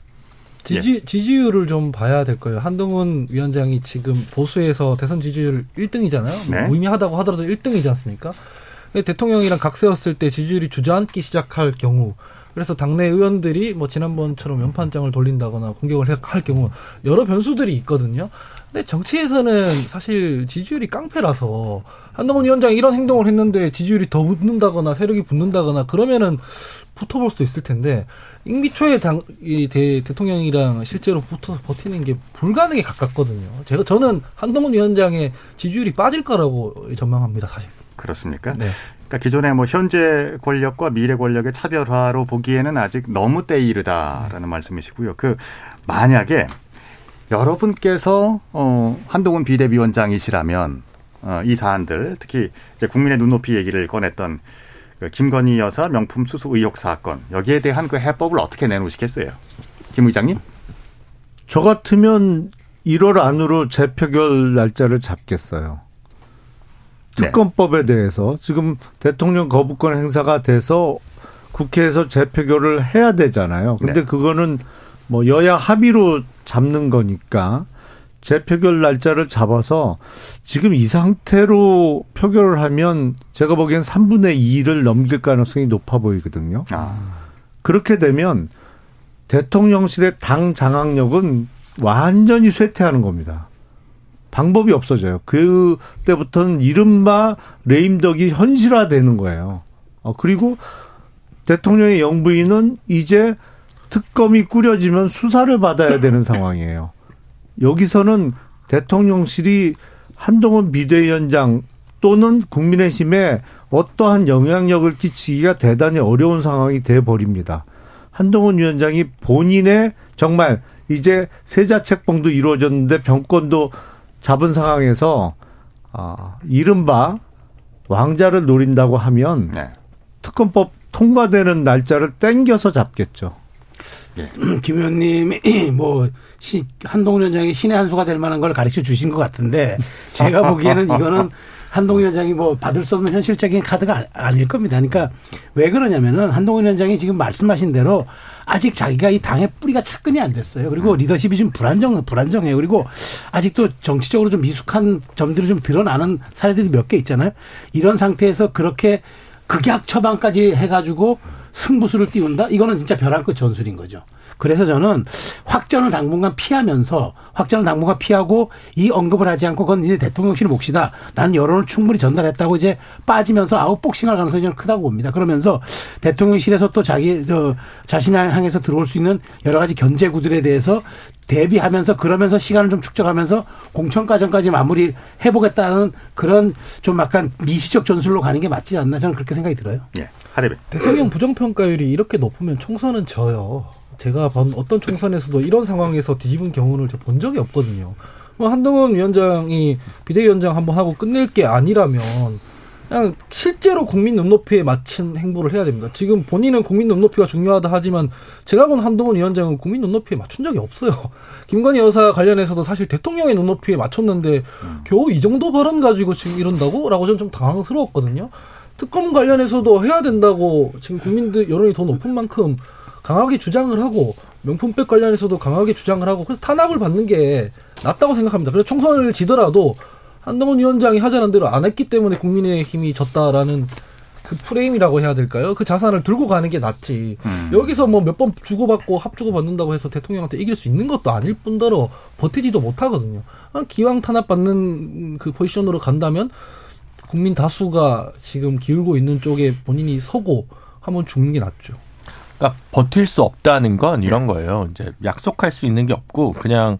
지지, 지지율을 좀 봐야 될 거예요. 한동훈 위원장이 지금 보수에서 대선 지지율 1등이잖아요. 네. 뭐 의미하다고 하더라도 1등이지 않습니까? 대통령이랑 각 세웠을 때 지지율이 주저앉기 시작할 경우 그래서 당내 의원들이 뭐 지난번처럼 연판장을 돌린다거나 공격을 할 경우 여러 변수들이 있거든요. 근데 정치에서는 사실 지지율이 깡패라서 한동훈 위원장이 이런 행동을 했는데 지지율이 더 붙는다거나 세력이 붙는다거나 그러면은 붙어볼 수도 있을 텐데 임기 초에 당, 이 대, 대통령이랑 실제로 붙어서 버티는 게 불가능에 가깝거든요. 제가 저는 한동훈 위원장의 지지율이 빠질 거라고 전망합니다, 사실. 그렇습니까? 네. 그러니까 기존의 뭐 현재 권력과 미래 권력의 차별화로 보기에는 아직 너무 때이 이르다라는 말씀이시고요. 그 만약에 여러분께서 어 한동훈 비대위원장이시라면 어, 이 사안들 특히 국민의 눈높이 얘기를 꺼냈던 그 김건희 여사 명품 수수 의혹 사건 여기에 대한 그 해법을 어떻게 내놓으시겠어요, 김 의장님? 저 같으면 1월 안으로 재표결 날짜를 잡겠어요. 네. 특검법에 대해서 지금 대통령 거부권 행사가 돼서 국회에서 재표결을 해야 되잖아요. 근데 네. 그거는 뭐 여야 합의로 잡는 거니까 재표결 날짜를 잡아서 지금 이 상태로 표결을 하면 제가 보기엔 3분의 2를 넘길 가능성이 높아 보이거든요. 아, 그렇게 되면 대통령실의 당 장악력은 완전히 쇠퇴하는 겁니다. 방법이 없어져요. 그때부터는 이른바 레임덕이 현실화되는 거예요. 어, 그리고 대통령의 영부인은 이제 특검이 꾸려지면 수사를 받아야 되는 상황이에요. 여기서는 대통령실이 한동훈 비대위원장 또는 국민의힘에 어떠한 영향력을 끼치기가 대단히 어려운 상황이 돼 버립니다. 한동훈 위원장이 본인의 정말 이제 세자 책봉도 이루어졌는데 병권도 잡은 상황에서 아, 이른바 왕자를 노린다고 하면 네. 특검법 통과되는 날짜를 땡겨서 잡겠죠. 김 의원님이 뭐 시, 한동훈 위원장이 신의 한 수가 될 만한 걸 가르쳐 주신 것 같은데 제가 보기에는 이거는 한동훈 위원장이 뭐 받을 수 없는 현실적인 카드가 아- 아닐 겁니다. 그러니까 왜 그러냐면은 한동훈 위원장이 지금 말씀하신 대로 아직 자기가 이 당의 뿌리가 착근이 안 됐어요. 그리고 리더십이 좀 불안정, 불안정해요. 그리고 아직도 정치적으로 좀 미숙한 점들이 좀 드러나는 사례들이 몇 개 있잖아요. 이런 상태에서 그렇게 극약 처방까지 해가지고 승부수를 띄운다? 이거는 진짜 벼랑 끝 전술인 거죠. 그래서 저는 확전을 당분간 피하면서 확전을 당분간 피하고 이 언급을 하지 않고 그건 이제 대통령실 몫이다. 난 여론을 충분히 전달했다고 이제 빠지면서 아웃복싱할 가능성이 저는 크다고 봅니다. 그러면서 대통령실에서 또 자기 저 자신을 향해서 들어올 수 있는 여러 가지 견제구들에 대해서 대비하면서 그러면서 시간을 좀 축적하면서 공천 과정까지 마무리 해보겠다는 그런 좀 약간 미시적 전술로 가는 게 맞지 않나 저는 그렇게 생각이 들어요. 예, 하대변. 대통령 부정평가율이 이렇게 높으면 총선은 져요. 제가 본 어떤 총선에서도 이런 상황에서 뒤집은 경우를 본 적이 없거든요. 뭐 한동훈 위원장이 비대위원장 한번 하고 끝낼 게 아니라면 그냥 실제로 국민 눈높이에 맞춘 행보를 해야 됩니다. 지금 본인은 국민 눈높이가 중요하다 하지만 제가 본 한동훈 위원장은 국민 눈높이에 맞춘 적이 없어요. 김건희 여사 관련해서도 사실 대통령의 눈높이에 맞췄는데 겨우 이 정도 발언 가지고 지금 이런다고? 라고 저는 좀 당황스러웠거든요. 특검 관련해서도 해야 된다고 지금 국민들 여론이 더 높은 만큼 강하게 주장을 하고 명품백 관련해서도 강하게 주장을 하고 그래서 탄압을 받는 게 낫다고 생각합니다. 그래서 총선을 지더라도 한동훈 위원장이 하자는 대로 안 했기 때문에 국민의 힘이 졌다라는 그 프레임이라고 해야 될까요? 그 자산을 들고 가는 게 낫지. 음. 여기서 뭐 몇 번 주고받고 합주고 받는다고 해서 대통령한테 이길 수 있는 것도 아닐 뿐더러 버티지도 못하거든요. 아, 기왕 탄압받는 그 포지션으로 간다면 국민 다수가 지금 기울고 있는 쪽에 본인이 서고 한번 죽는 게 낫죠. 그러니까 버틸 수 없다는 건 이런 거예요. 이제 약속할 수 있는 게 없고 그냥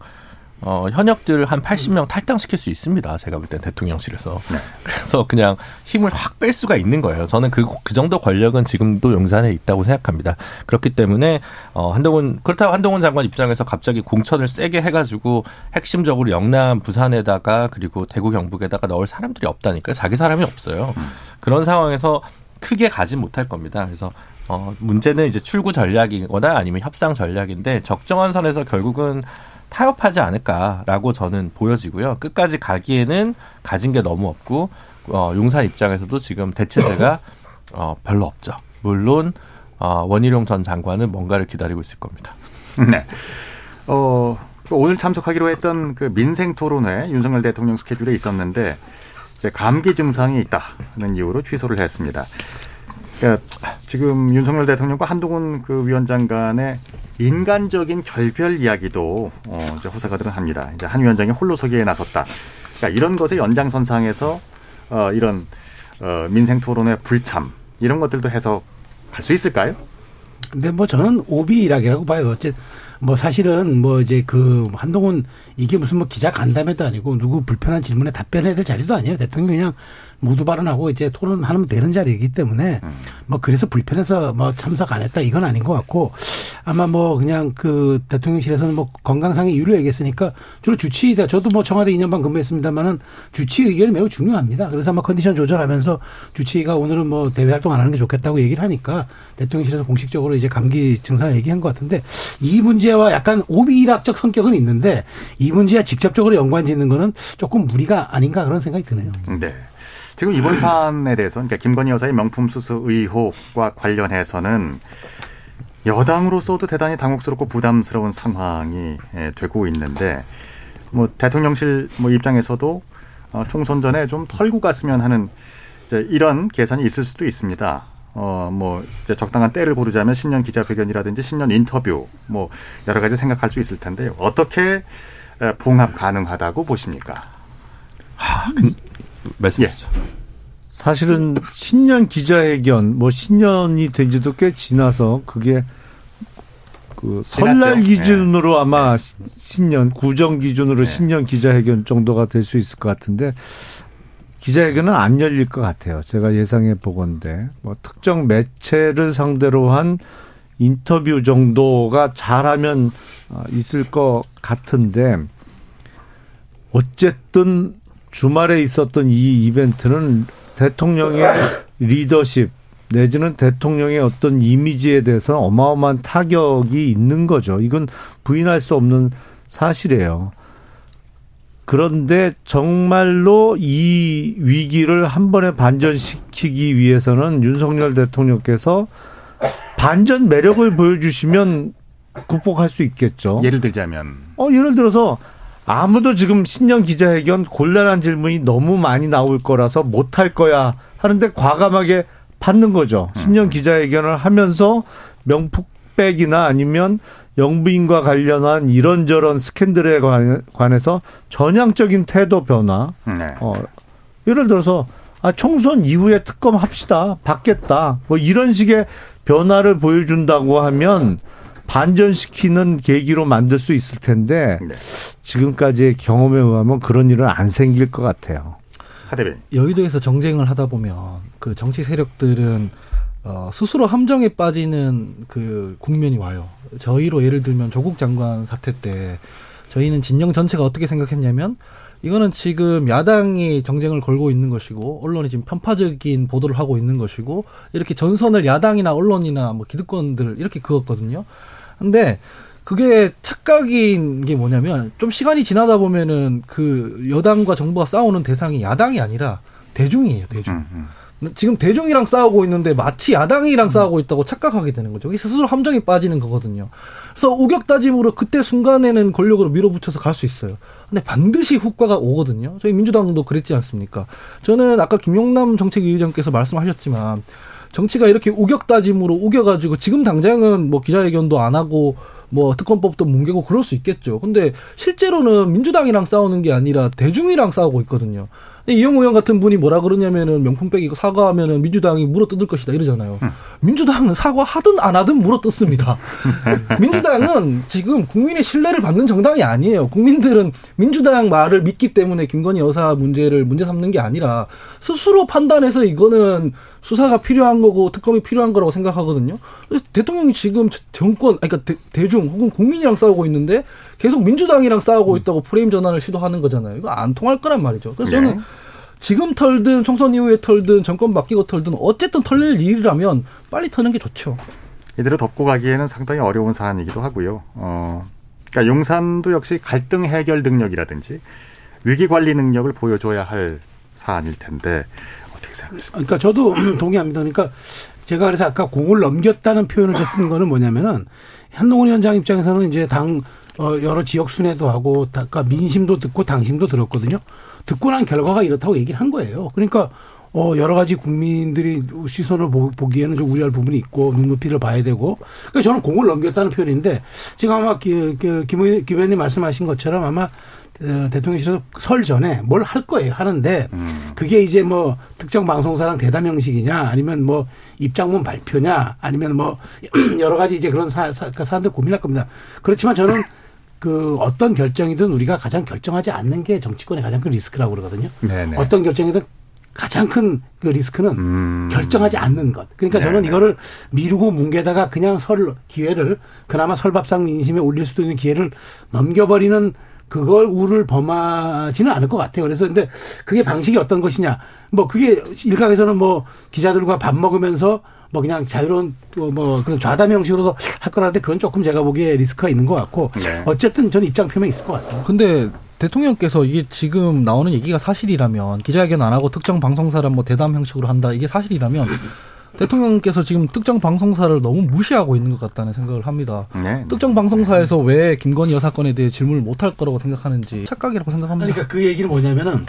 어, 현역들 한 80명 탈당시킬 수 있습니다. 제가 볼 땐 대통령실에서. 그래서 그냥 힘을 확 뺄 수가 있는 거예요. 저는 그, 그 정도 권력은 지금도 용산에 있다고 생각합니다. 그렇기 때문에, 어, 한동훈, 그렇다고 한동훈 장관 입장에서 갑자기 공천을 세게 해가지고 핵심적으로 영남, 부산에다가 그리고 대구 경북에다가 넣을 사람들이 없다니까 자기 사람이 없어요. 그런 상황에서 크게 가진 못할 겁니다. 그래서 어, 문제는 이제 출구 전략이거나 아니면 협상 전략인데 적정한 선에서 결국은 타협하지 않을까라고 저는 보여지고요. 끝까지 가기에는 가진 게 너무 없고 어, 용산 입장에서도 지금 대체제가 어, 별로 없죠. 물론 어, 원희룡 전 장관은 뭔가를 기다리고 있을 겁니다. 네. 어, 오늘 참석하기로 했던 그 민생 토론회 윤석열 대통령 스케줄에 있었는데 이제 감기 증상이 있다는 이유로 취소를 했습니다. 그러니까 지금 윤석열 대통령과 한동훈 그 위원장 간의 인간적인 결별 이야기도 어, 이제 호사가들은 합니다. 이제 한 위원장이 홀로 서기에 나섰다. 그러니까 이런 것의 연장선상에서 어, 이런 어, 민생 토론회 불참 이런 것들도 해석할 수 있을까요? 근데 뭐 저는 오비 일학이라고 봐요. 어째 뭐 사실은 뭐 이제 그 한동훈 이게 무슨 뭐 기자 간담회도 아니고 누구 불편한 질문에 답변해야 될 자리도 아니에요. 대통령 그냥 모두 발언하고 이제 토론하면 되는 자리이기 때문에 뭐 그래서 불편해서 뭐 참석 안 했다 이건 아닌 것 같고 아마 뭐 그냥 그 대통령실에서는 뭐 건강상의 이유를 얘기했으니까 주로 주치의다. 저도 뭐 청와대 2년 반 근무했습니다만은 주치 의견이 매우 중요합니다. 그래서 아마 컨디션 조절하면서 주치의가 오늘은 뭐 대외 활동 안 하는 게 좋겠다고 얘기를 하니까 대통령실에서 공식적으로 이제 감기 증상을 얘기한 것 같은데 이 문제와 약간 오비일학적 성격은 있는데 이 문제와 직접적으로 연관 짓는 거는 조금 무리가 아닌가 그런 생각이 드네요. 네. 지금 이번 사안에 대해서 그러니까 김건희 여사의 명품 수수 의혹과 관련해서는 여당으로서도 대단히 당혹스럽고 부담스러운 상황이 예, 되고 있는데 뭐 대통령실 뭐 입장에서도 어, 총선 전에 좀 털고 갔으면 하는 이런 계산이 있을 수도 있습니다. 어, 뭐, 이제 적당한 때를 고르자면 신년 기자회견이라든지 신년 인터뷰, 뭐, 여러 가지 생각할 수 있을 텐데요. 어떻게 에, 봉합 가능하다고 보십니까? 말씀하시죠. 사실은 신년 기자회견 뭐 신년이 된 지도 꽤 지나서 그게 그 설날 지났죠. 기준으로 아마 신년 구정 기준으로 네. 신년 기자회견 정도가 될 수 있을 것 같은데 기자회견은 안 열릴 것 같아요. 제가 예상해 보건데 뭐 특정 매체를 상대로 한 인터뷰 정도가 잘하면 어, 있을 것 같은데 어쨌든 주말에 있었던 이 이벤트는 대통령의 리더십 내지는 대통령의 어떤 이미지에 대해서 어마어마한 타격이 있는 거죠. 이건 부인할 수 없는 사실이에요. 그런데 정말로 이 위기를 한 번에 반전시키기 위해서는 윤석열 대통령께서 반전 매력을 보여주시면 극복할 수 있겠죠. 예를 들자면 어, 예를 들어서 아무도 지금 신년 기자회견 곤란한 질문이 너무 많이 나올 거라서 못 할 거야 하는데 과감하게 받는 거죠. 신년 기자회견을 하면서 명품백이나 아니면 영부인과 관련한 이런저런 스캔들에 관- 관해서 전향적인 태도 변화. 네. 어, 예를 들어서 아, 총선 이후에 특검 합시다. 받겠다. 뭐 이런 식의 변화를 보여준다고 하면 반전시키는 계기로 만들 수 있을 텐데 네. 지금까지의 경험에 의하면 그런 일은 안 생길 것 같아요. 하대변. 여의도에서 정쟁을 하다 보면 그 정치 세력들은 어, 스스로 함정에 빠지는 그 국면이 와요. 저희로 예를 들면 조국 장관 사태 때 저희는 진영 전체가 어떻게 생각했냐면 이거는 지금 야당이 정쟁을 걸고 있는 것이고 언론이 지금 편파적인 보도를 하고 있는 것이고 이렇게 전선을 야당이나 언론이나 뭐 기득권들 이렇게 그었거든요. 근데 그게 착각인 게 뭐냐면 좀 시간이 지나다 보면은 그 여당과 정부가 싸우는 대상이 야당이 아니라 대중이에요, 대중. 음, 음. 지금 대중이랑 싸우고 있는데 마치 야당이랑 싸우고 있다고 착각하게 되는 거죠. 이게 스스로 함정에 빠지는 거거든요. 그래서 우격다짐으로 그때 순간에는 권력으로 밀어붙여서 갈 수 있어요. 근데 반드시 후과가 오거든요. 저희 민주당도 그랬지 않습니까? 저는 아까 김용남 정책위의장께서 말씀하셨지만 정치가 이렇게 우격다짐으로 우겨가지고 지금 당장은 뭐 기자회견도 안 하고 뭐 특검법도 뭉개고 그럴 수 있겠죠. 근데 실제로는 민주당이랑 싸우는 게 아니라 대중이랑 싸우고 있거든요. 이영호 의원 같은 분이 뭐라 그러냐면은 명품백 이거 사과하면은 민주당이 물어 뜯을 것이다 이러잖아요. 민주당은 사과하든 안 하든 물어 뜯습니다. 민주당은 지금 국민의 신뢰를 받는 정당이 아니에요. 국민들은 민주당 말을 믿기 때문에 김건희 여사 문제를 문제 삼는 게 아니라 스스로 판단해서 이거는 수사가 필요한 거고 특검이 필요한 거라고 생각하거든요. 그래서 대통령이 지금 정권, 그러니까 대, 중 혹은 국민이랑 싸우고 있는데 계속 민주당이랑 싸우고 있다고 프레임 전환을 시도하는 거잖아요. 이거 안 통할 거란 말이죠. 그래서 네. 저는 지금 털든 총선 이후에 털든 정권 바뀌고 털든 어쨌든 털릴 일이라면 빨리 터는 게 좋죠. 이대로 덮고 가기에는 상당히 어려운 사안이기도 하고요. 어, 그러니까 용산도 역시 갈등 해결 능력이라든지 위기 관리 능력을 보여줘야 할 사안일 텐데 어떻게 생각하십니까? 그러니까 저도 동의합니다. 그러니까 제가 그래서 아까 공을 넘겼다는 표현을 쓴 거는 뭐냐면은 한동훈 위원장 입장에서는 이제 당 어, 여러 지역 순회도 하고 그러니까 민심도 듣고 당심도 들었거든요. 듣고 난 결과가 이렇다고 얘기를 한 거예요. 그러니까 어 여러 가지 국민들이 시선을 보, 보기에는 좀 우려할 부분이 있고 눈높이를 봐야 되고 그러니까 저는 공을 넘겼다는 표현인데 지금 아마 김, 김 의원님 말씀하신 것처럼 아마 어, 대통령실에서 설 전에 뭘 할 거예요 하는데 음. 그게 이제 뭐 특정 방송사랑 대담 형식이냐 아니면 뭐 입장문 발표냐 아니면 뭐 여러 가지 이제 그런 사, 사, 사람들 고민할 겁니다. 그렇지만 저는 그 어떤 결정이든 우리가 가장 결정하지 않는 게 정치권의 가장 큰 리스크라고 그러거든요. 네네. 어떤 결정이든 가장 큰 그 리스크는 음. 결정하지 않는 것. 그러니까 저는 네네. 이거를 미루고 뭉개다가 그냥 설 기회를 그나마 설밥상 민심에 올릴 수도 있는 기회를 넘겨버리는 그걸 우를 범하지는 않을 것 같아요. 그래서 근데 그게 방식이 어떤 것이냐. 뭐 그게 일각에서는 뭐 기자들과 밥 먹으면서 뭐 그냥 자유로운 또뭐 그런 좌담 형식으로도 할 거라는데 그건 조금 제가 보기에 리스크가 있는 것 같고 네. 어쨌든 저는 입장 표명이 있을 것 같습니다. 근데 대통령께서 이게 지금 나오는 얘기가 사실이라면 기자회견 안 하고 특정 방송사를 뭐 대담 형식으로 한다 이게 사실이라면 대통령께서 지금 특정 방송사를 너무 무시하고 있는 것 같다는 생각을 합니다. 네. 특정 방송사에서 왜 김건희 여사 건에 대해 질문을 못 할 거라고 생각하는지 착각이라고 생각합니다. 그러니까 그 얘기는 뭐냐면은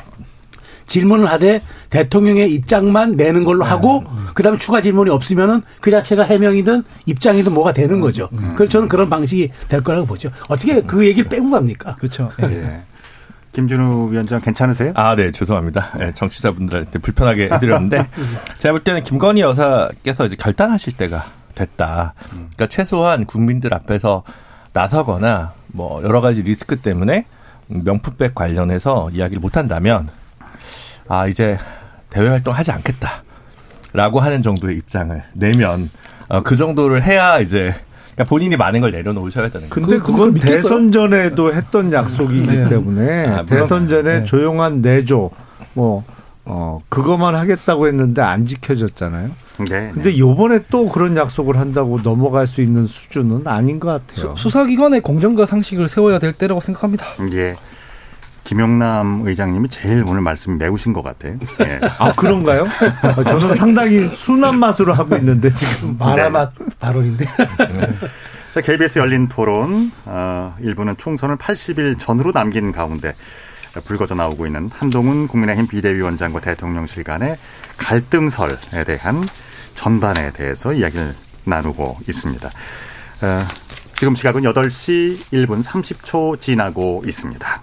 질문을 하되 대통령의 입장만 내는 걸로 하고 그다음에 추가 질문이 없으면은 그 자체가 해명이든 입장이든 뭐가 되는 거죠. 그래서 저는 그런 방식이 될 거라고 보죠. 어떻게 그 얘기를 빼고 갑니까? 그렇죠. 예. 김준우 위원장 괜찮으세요? 아, 네, 죄송합니다. 네, 정치자분들한테 불편하게 해드렸는데, 제가 볼 때는 김건희 여사께서 이제 결단하실 때가 됐다. 그러니까 최소한 국민들 앞에서 나서거나, 뭐, 여러 가지 리스크 때문에 명품백 관련해서 이야기를 못한다면, 아, 이제 대외 활동 하지 않겠다. 라고 하는 정도의 입장을 내면, 어, 그 정도를 해야 이제, 그러니까 본인이 많은 걸 내려놓으셔야 되는 거죠. 근데 그- 그건? 대선 전에도 했던 약속이기 네. 때문에 아. 대선 전에 네. 조용한 내조 뭐 어, 그것만 하겠다고 했는데 안 지켜졌잖아요. 네. 근데 요번에 또 그런 약속을 한다고 넘어갈 수 있는 수준은 아닌 것 같아요. 수, 사기관의 공정과 상식을 세워야 될 때라고 생각합니다. 예. 김영남 의장님이 제일 오늘 말씀이 매우신 것 같아요. 예. 아, 그런가요? 아, 저는 상당히 순한 맛으로 하고 있는데 지금. 마라맛 발언인데. 자, KBS 열린 토론 어, 일부는 총선을 80일 전으로 남긴 가운데 불거져 나오고 있는 한동훈 국민의힘 비대위원장과 대통령실 간의 갈등설에 대한 전반에 대해서 이야기를 나누고 있습니다. 어, 지금 시각은 8시 1분 30초 지나고 있습니다.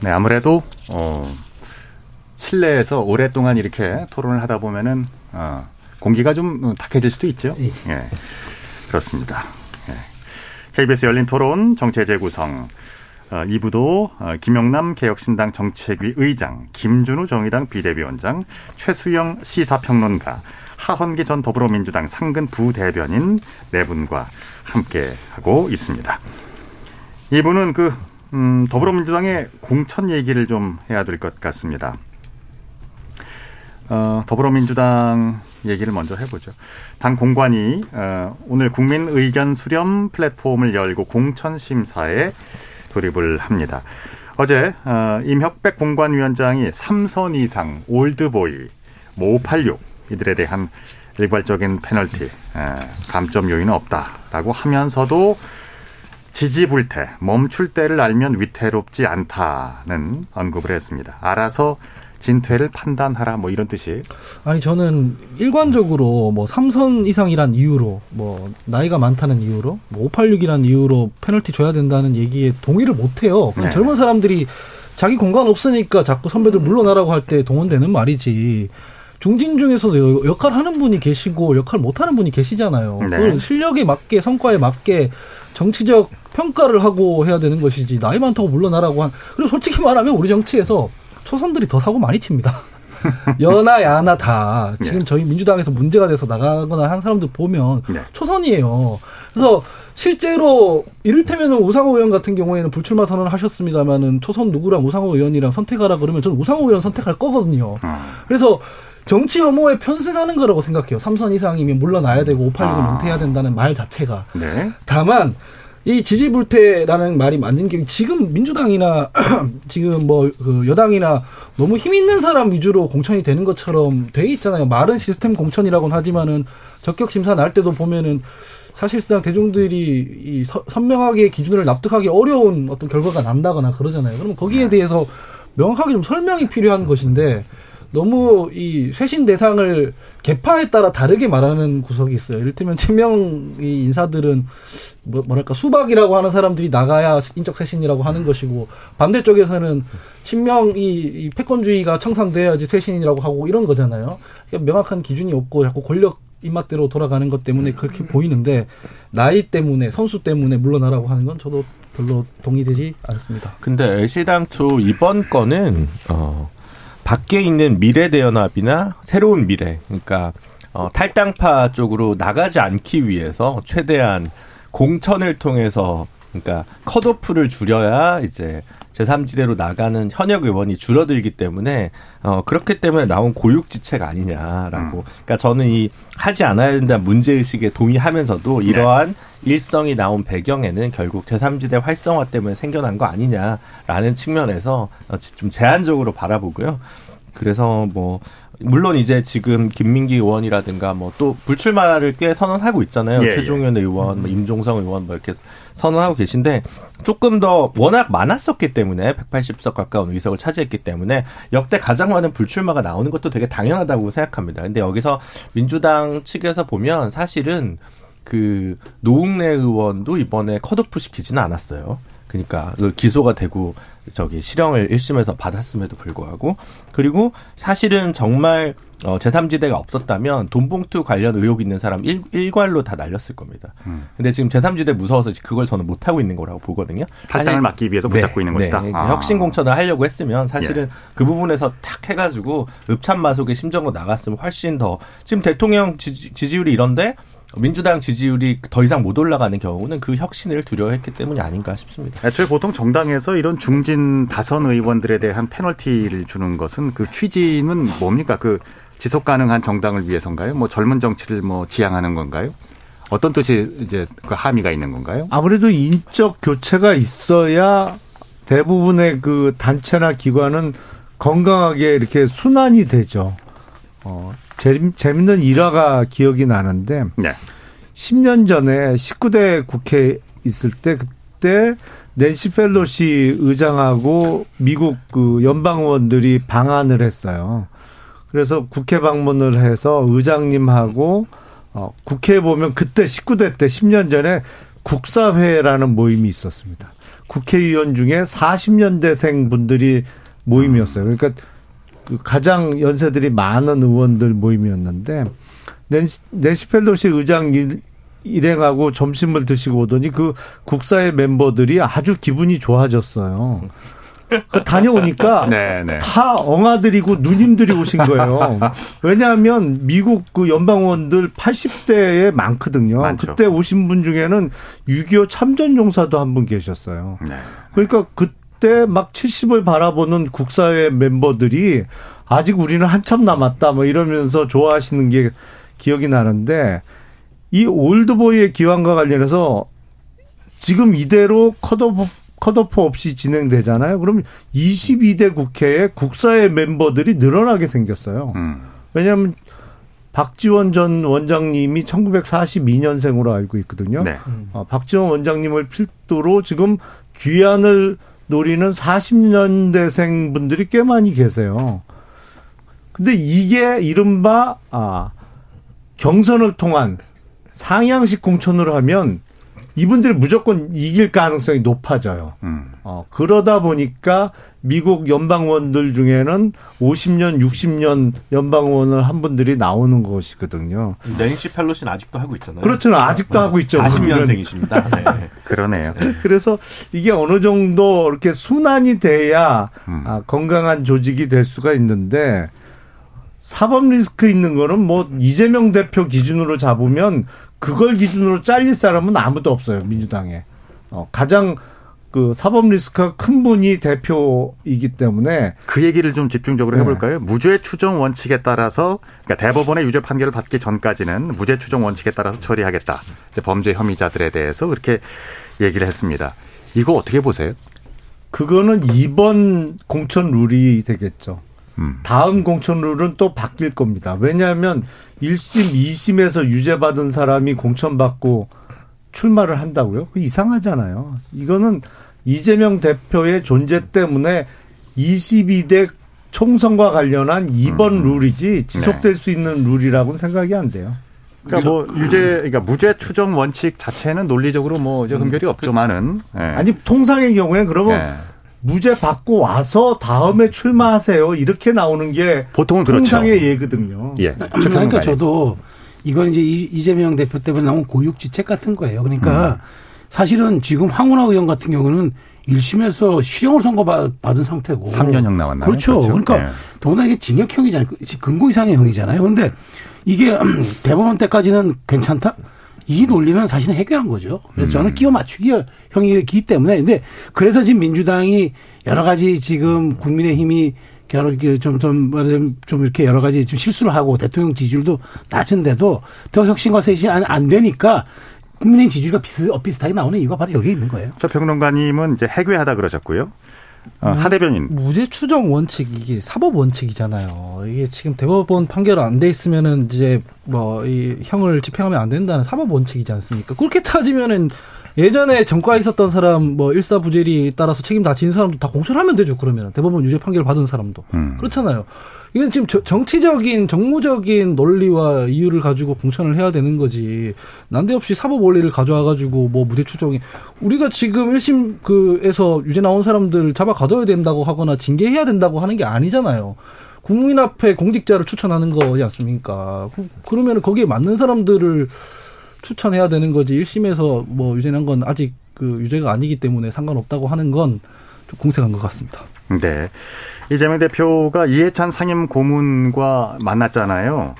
네, 아무래도 어, 실내에서 오랫동안 이렇게 토론을 하다 보면은 어, 공기가 좀 탁해질 수도 있죠. 예, 그렇습니다. 예. KBS 열린 토론 정체 재구성 어, 2부도 어, 김영남 개혁신당 정책위 의장, 김준우 정의당 비대위원장, 최수영 시사평론가, 하헌기 전 더불어민주당 상근 부대변인 네 분과 함께 하고 있습니다. 이분은 그 음, 더불어민주당의 공천 얘기를 좀 해야 될 것 같습니다. 어, 더불어민주당 얘기를 먼저 해보죠. 당 공관이 어, 오늘 국민 의견 수렴 플랫폼을 열고 공천 심사에 돌입을 합니다. 어제 어, 임혁백 공관위원장이 3선 이상 올드보이, 뭐586 이들에 대한 일괄적인 페널티, 에, 감점 요인은 없다라고 하면서도 지지 불태, 멈출 때를 알면 위태롭지 않다는 언급을 했습니다. 알아서 진퇴를 판단하라 뭐 이런 뜻이 아니 저는 일관적으로 뭐 삼선 이상이란 이유로 뭐 나이가 많다는 이유로 뭐 586이란 이유로 페널티 줘야 된다는 얘기에 동의를 못 해요. 그냥 네. 젊은 사람들이 자기 공간 없으니까 자꾸 선배들 물러나라고 할 때 동원되는 말이지. 중진 중에서도 여- 역할 하는 분이 계시고 역할 못 하는 분이 계시잖아요. 네. 실력에 맞게 성과에 맞게 정치적 평가를 하고 해야 되는 것이지 나이 많다고 물러나라고 한 그리고 솔직히 말하면 우리 정치에서 초선들이 더 사고 많이 칩니다. 여나 야나 다 지금 네. 저희 민주당에서 문제가 돼서 나가거나 한 사람들 보면 네. 초선이에요. 그래서 실제로 이를테면 우상호 의원 같은 경우에는 불출마 선언을 하셨습니다만은 초선 누구랑 우상호 의원이랑 선택하라 그러면 저는 우상호 의원 선택할 거거든요. 그래서 정치 혐오에 편승하는 거라고 생각해요. 삼선 이상이면 물러나야 되고 586을 아. 은퇴해야 된다는 말 자체가. 네. 다만 이 지지불태라는 말이 맞는 게 지금 민주당이나 지금 뭐 그 여당이나 너무 힘 있는 사람 위주로 공천이 되는 것처럼 돼 있잖아요. 말은 시스템 공천이라고는 하지만은 적격 심사 날 때도 보면은 사실상 대중들이 이 서- 선명하게 기준을 납득하기 어려운 어떤 결과가 난다거나 그러잖아요. 그러면 거기에 대해서 명확하게 좀 설명이 필요한 것인데 너무 이 쇄신 대상을 개파에 따라 다르게 말하는 구석이 있어요. 이를테면 친명 이 인사들은 뭐, 뭐랄까 수박이라고 하는 사람들이 나가야 인적 쇄신이라고 하는 것이고 반대쪽에서는 친명 이, 이 패권주의가 청산돼야지 쇄신이라고 하고 이런 거잖아요. 그러니까 명확한 기준이 없고 자꾸 권력 입맛대로 돌아가는 것 때문에 그렇게 보이는데 나이 때문에 선수 때문에 물러나라고 하는 건 저도 별로 동의되지 않습니다. 근데 애시당초 이번 건은 어 밖에 있는 미래대연합이나 새로운 미래 그러니까 어 탈당파 쪽으로 나가지 않기 위해서 최대한 공천을 통해서 그러니까 컷오프를 줄여야 이제 제3지대로 나가는 현역 의원이 줄어들기 때문에 어 그렇기 때문에 나온 고육지책 아니냐라고. 그러니까 저는 이 하지 않아야 된다는 문제 의식에 동의하면서도 이러한 일성이 나온 배경에는 결국 제3지대 활성화 때문에 생겨난 거 아니냐라는 측면에서 어, 좀 제한적으로 바라보고요. 그래서 뭐 물론 이제 지금 김민기 의원이라든가 뭐 또 불출마를 꽤 선언하고 있잖아요. 예, 최종현 의원, 뭐 임종성 의원 뭐 이렇게 선언하고 계신데 조금 더 워낙 많았었기 때문에 180석 가까운 의석을 차지했기 때문에 역대 가장 많은 불출마가 나오는 것도 되게 당연하다고 생각합니다. 근데 여기서 민주당 측에서 보면 사실은 그 노웅래 의원도 이번에 컷오프 시키지는 않았어요. 그러니까 그 기소가 되고 저기 실형을 1심에서 받았음에도 불구하고 그리고 사실은 정말 어 제3지대가 없었다면 돈봉투 관련 의혹 있는 사람 일, 일괄로 다 날렸을 겁니다. 근데 지금 제3지대 무서워서 그걸 저는 못 하고 있는 거라고 보거든요. 탈당을 막기 위해서 붙잡고 있는 것이다. 네, 아. 혁신 공천을 하려고 했으면 사실은 그 부분에서 탁 해가지고 읍참마속의 심정으로 나갔으면 훨씬 더 지금 대통령 지지, 지지율이 이런데 민주당 지지율이 더 이상 못 올라가는 경우는 그 혁신을 두려워했기 때문이 아닌가 싶습니다. 애초에 보통 정당에서 이런 중진 다선 의원들에 대한 페널티를 주는 것은 그 취지는 뭡니까? 그 지속 가능한 정당을 위해서인가요? 뭐 젊은 정치를 뭐 지향하는 건가요? 어떤 뜻이 이제 그 함의가 있는 건가요? 아무래도 인적 교체가 있어야 대부분의 그 단체나 기관은 건강하게 이렇게 순환이 되죠. 어, 재밌, 재밌는 일화가 기억이 나는데 네. 10년 전에 19대 국회 있을 때 그때 낸시 펠로시 의장하고 미국 그 연방 의원들이 방한을 했어요. 그래서 국회 방문을 해서 의장님하고 어, 국회에 보면 그때 19대 때 10년 전에 국사회라는 모임이 있었습니다. 국회의원 중에 40년대생 분들이 모임이었어요. 그러니까 그 가장 연세들이 많은 의원들 모임이었는데 낸시, 낸시 펠로시 의장 일, 일행하고 점심을 드시고 오더니 그 국사회 멤버들이 아주 기분이 좋아졌어요. 그 다녀오니까 네, 네. 다 엉아들이고 누님들이 오신 거예요. 왜냐하면 미국 그 연방원들 80대에 많거든요. 많죠. 그때 오신 분 중에는 6.25 참전용사도 한 분 계셨어요. 네. 그러니까 그때 막 70을 바라보는 국사회 멤버들이 아직 우리는 한참 남았다 뭐 이러면서 좋아하시는 게 기억이 나는데 이 올드보이의 기환과 관련해서 지금 이대로 컷오프 컷오프 없이 진행되잖아요. 그럼 22대 국회에 국사회 멤버들이 늘어나게 생겼어요. 음. 왜냐하면 박지원 전 원장님이 1942년생으로 알고 있거든요. 네. 어, 박지원 원장님을 필두로 지금 귀환을 노리는 40년대생 분들이 꽤 많이 계세요. 근데 이게 이른바 아 경선을 통한 상향식 공천으로 하면 이분들이 무조건 이길 가능성이 높아져요. 음. 어, 그러다 보니까 미국 연방의원들 중에는 50년, 60년 연방의원을 한 분들이 나오는 것이거든요. 낸시 펠로시는 아직도 하고 있잖아요. 그렇지는 아직도 하고 있죠. 40년생이십니다. 네. 그러네요. 그래서 이게 어느 정도 이렇게 순환이 돼야 음. 아, 건강한 조직이 될 수가 있는데 사법 리스크 있는 거는 뭐 이재명 대표 기준으로 잡으면 그걸 기준으로 잘릴 사람은 아무도 없어요 민주당에 어, 가장 그 사법 리스크가 큰 분이 대표이기 때문에 그 얘기를 좀 집중적으로 해볼까요? 네. 무죄 추정 원칙에 따라서 그러니까 대법원의 유죄 판결을 받기 전까지는 무죄 추정 원칙에 따라서 처리하겠다. 범죄 혐의자들에 대해서 그렇게 얘기를 했습니다. 이거 어떻게 보세요? 그거는 이번 공천 룰이 되겠죠. 음. 다음 공천 룰은 또 바뀔 겁니다. 왜냐하면 1심, 2심에서 유죄받은 사람이 공천받고 출마를 한다고요? 그 이상하잖아요. 이거는 이재명 대표의 존재 때문에 22대 총선과 관련한 이번 음. 룰이지 지속될 네. 수 있는 룰이라고는 생각이 안 돼요. 그러니까 뭐 유죄, 그러니까 무죄 추정 원칙 자체는 논리적으로 뭐 이제 흠결이 없지만은 네. 아니 통상의 경우에는 그러면 네. 무죄 받고 와서 다음에 출마하세요 이렇게 나오는 게 보통은 통상의 그렇죠. 예거든요. 예. 그러니까 저도 이건 이제 이재명 대표 때문에 나온 고육지책 같은 거예요. 그러니까 음. 사실은 지금 황운하 의원 같은 경우는 1심에서 실형을 선고받은 상태고. 3년형 나왔나요? 그렇죠. 그렇죠. 그러니까 네. 더구나 이게 징역형이잖아요. 근고 이상의 형이잖아요. 그런데 이게 대법원 때까지는 괜찮다? 이 논리는 사실은 해결한 거죠. 그래서 저는 음. 끼워 맞추기 형이기 때문에. 근데 그래서 지금 민주당이 여러 가지 지금 국민의힘이 여러 좀, 좀, 좀 이렇게 여러 가지 좀 실수를 하고 대통령 지지율도 낮은데도 더 혁신과 쇄신 안, 안 되니까 국민의 지지율과 비슷, 비슷하게 나오는 이유가 바로 여기 있는 거예요. 저 평론가님은 이제 해괴하다 그러셨고요. 어, 하대변인. 무죄 추정 원칙 이게 사법 원칙이잖아요. 이게 지금 대법원 판결 안 돼 있으면은 이제 뭐 이 형을 집행하면 안 된다는 사법 원칙이지 않습니까? 그렇게 따지면은 예전에 전과에 있었던 사람 뭐 일사부재리 따라서 책임 다진 사람도 다 공천하면 되죠. 그러면 대법원 유죄 판결 받은 사람도 음. 그렇잖아요. 이건 지금 정치적인 정무적인 논리와 이유를 가지고 공천을 해야 되는 거지 난데없이 사법 원리를 가져와 가지고 뭐 무죄 추정이 우리가 지금 1심 그에서 유죄 나온 사람들 잡아 가둬야 된다고 하거나 징계해야 된다고 하는 게 아니잖아요. 국민 앞에 공직자를 추천하는 거지 않습니까? 그러면 거기에 맞는 사람들을 추천해야 되는 거지 1심에서 뭐 유죄 난 건 아직 그 유죄가 아니기 때문에 상관없다고 하는 건 좀 공색한 것 같습니다. 네. 이재명 대표가 이해찬 상임 고문과 만났잖아요.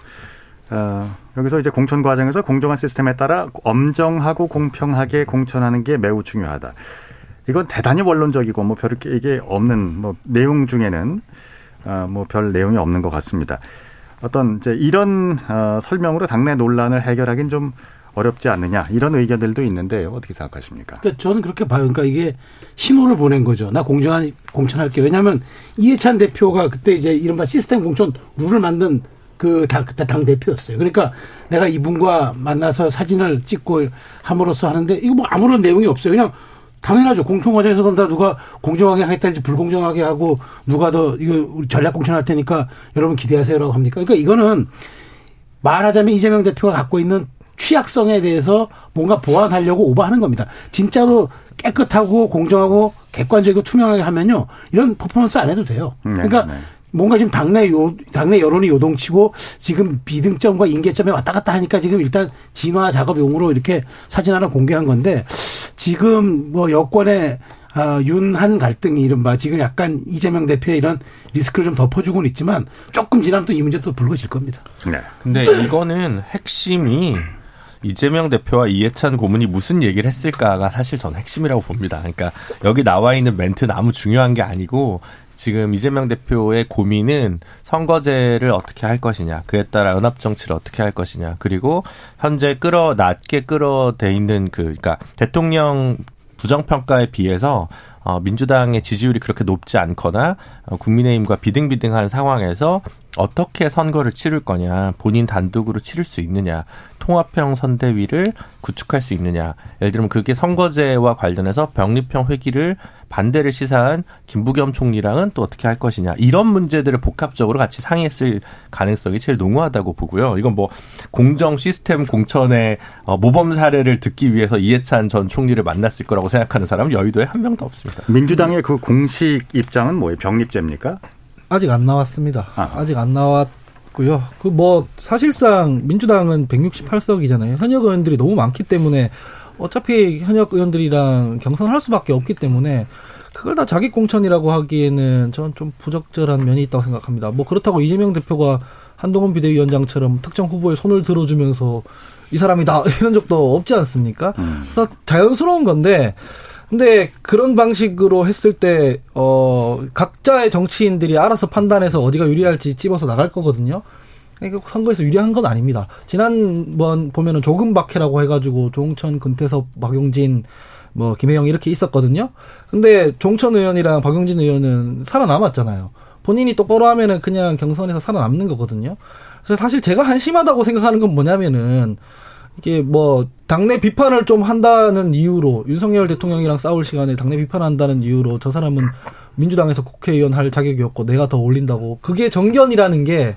어, 여기서 이제 공천 과정에서 공정한 시스템에 따라 엄정하고 공평하게 공천하는 게 매우 중요하다. 이건 대단히 원론적이고 뭐 별 이게 없는 뭐 내용 중에는 어, 뭐 별 내용이 없는 것 같습니다. 어떤 이제 이런 어, 설명으로 당내 논란을 해결하기는 좀 어렵지 않느냐 이런 의견들도 있는데 어떻게 생각하십니까? 그러니까 저는 그렇게 봐요. 그러니까 이게 신호를 보낸 거죠. 나 공정한 공천할게. 왜냐하면 이해찬 대표가 그때 이제 이른바 시스템 공천 룰을 만든 그 당, 그때 당 대표였어요. 그러니까 내가 이분과 만나서 사진을 찍고 함으로써 하는데 이거 뭐 아무런 내용이 없어요. 그냥 당연하죠. 공천 과정에서 그럼 다 누가 공정하게 하겠다는지 불공정하게 하고 누가 더 이거 전략 공천할 테니까 여러분 기대하세요라고 합니까? 그러니까 이거는 말하자면 이재명 대표가 갖고 있는 취약성에 대해서 뭔가 보완하려고 오버하는 겁니다. 진짜로 깨끗하고 공정하고 객관적이고 투명하게 하면요. 이런 퍼포먼스 안 해도 돼요. 네, 그러니까 네, 네. 뭔가 지금 당내 요 당내 여론이 요동치고 지금 비등점과 인계점에 왔다 갔다 하니까 지금 일단 진화 작업용으로 이렇게 사진 하나 공개한 건데 지금 뭐 여권의 아, 윤한 갈등이 이른바 지금 약간 이재명 대표의 이런 리스크를 좀 덮어주고는 있지만 조금 지나면 또 이 문제 또 불거질 겁니다. 네. 근데 이거는 핵심이 이재명 대표와 이해찬 고문이 무슨 얘기를 했을까가 사실 저는 핵심이라고 봅니다. 그러니까 여기 나와 있는 멘트는 아무 중요한 게 아니고 지금 이재명 대표의 고민은 선거제를 어떻게 할 것이냐, 그에 따라 연합 정치를 어떻게 할 것이냐, 그리고 현재 끌어 낮게 끌어대 있는 그 그러니까 대통령 부정평가에 비해서 어, 민주당의 지지율이 그렇게 높지 않거나 어, 국민의힘과 비등비등한 상황에서 어떻게 선거를 치를 거냐, 본인 단독으로 치를 수 있느냐, 통합형 선대위를 구축할 수 있느냐. 예를 들면 그게 선거제와 관련해서 병립형 회기를 반대를 시사한 김부겸 총리랑은 또 어떻게 할 것이냐. 이런 문제들을 복합적으로 같이 상의했을 가능성이 제일 농후하다고 보고요. 이건 뭐 공정 시스템 공천의 어, 모범 사례를 듣기 위해서 이해찬 전 총리를 만났을 거라고 생각하는 사람은 여의도에 한 명도 없습니다. 민주당의 그 공식 입장은 뭐예요? 병립제입니까? 아직 안 나왔습니다. 아. 직 안 나왔고요. 그 뭐 사실상 민주당은 168석이잖아요. 현역 의원들이 너무 많기 때문에 어차피 현역 의원들이랑 경선할 수밖에 없기 때문에 그걸 다 자기 공천이라고 하기에는 저는 좀 부적절한 면이 있다고 생각합니다. 뭐 그렇다고 이재명 대표가 한동훈 비대위원장처럼 특정 후보의 손을 들어주면서 이 사람이다 이런 적도 없지 않습니까? 음. 그래서 자연스러운 건데 근데 그런 방식으로 했을 때, 어, 각자의 정치인들이 알아서 판단해서 어디가 유리할지 집어서 나갈 거거든요. 그러니까 선거에서 유리한 건 아닙니다. 지난번 보면은 조금 박해라고 해가지고 종천, 금태섭, 박용진, 뭐 김혜영 이렇게 있었거든요. 근데 종천 의원이랑 박용진 의원은 살아남았잖아요. 본인이 똑바로 하면은 그냥 경선에서 살아남는 거거든요. 그래서 사실 제가 한심하다고 생각하는 건 뭐냐면은 이게 뭐 당내 비판을 좀 한다는 이유로 윤석열 대통령이랑 싸울 시간에 당내 비판한다는 이유로 저 사람은 민주당에서 국회의원 할 자격이 없고 내가 더 올린다고 그게 정견이라는 게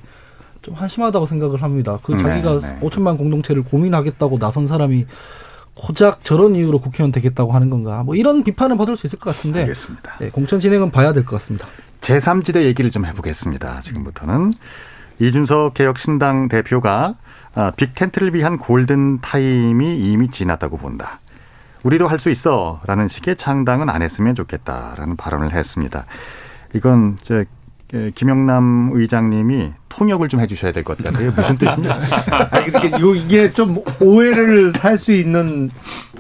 좀 한심하다고 생각을 합니다. 그 네, 자기가 네. 5천만 공동체를 고민하겠다고 나선 사람이 고작 저런 이유로 국회의원 되겠다고 하는 건가? 뭐 이런 비판을 받을 수 있을 것 같은데. 알겠습니다. 네, 공천 진행은 봐야 될 것 같습니다. 제3지대 얘기를 좀 해보겠습니다. 지금부터는 이준석 개혁신당 대표가 아, 빅텐트를 위한 골든 타임이 이미 지났다고 본다. 우리도 할 수 있어. 라는 식의 창당은 안 했으면 좋겠다라는 발언을 했습니다. 이건 저 김영남 의장님이 통역을 좀 해주셔야 될 것 같아요. 무슨 뜻입니까? 이게 좀 오해를 살 수 있는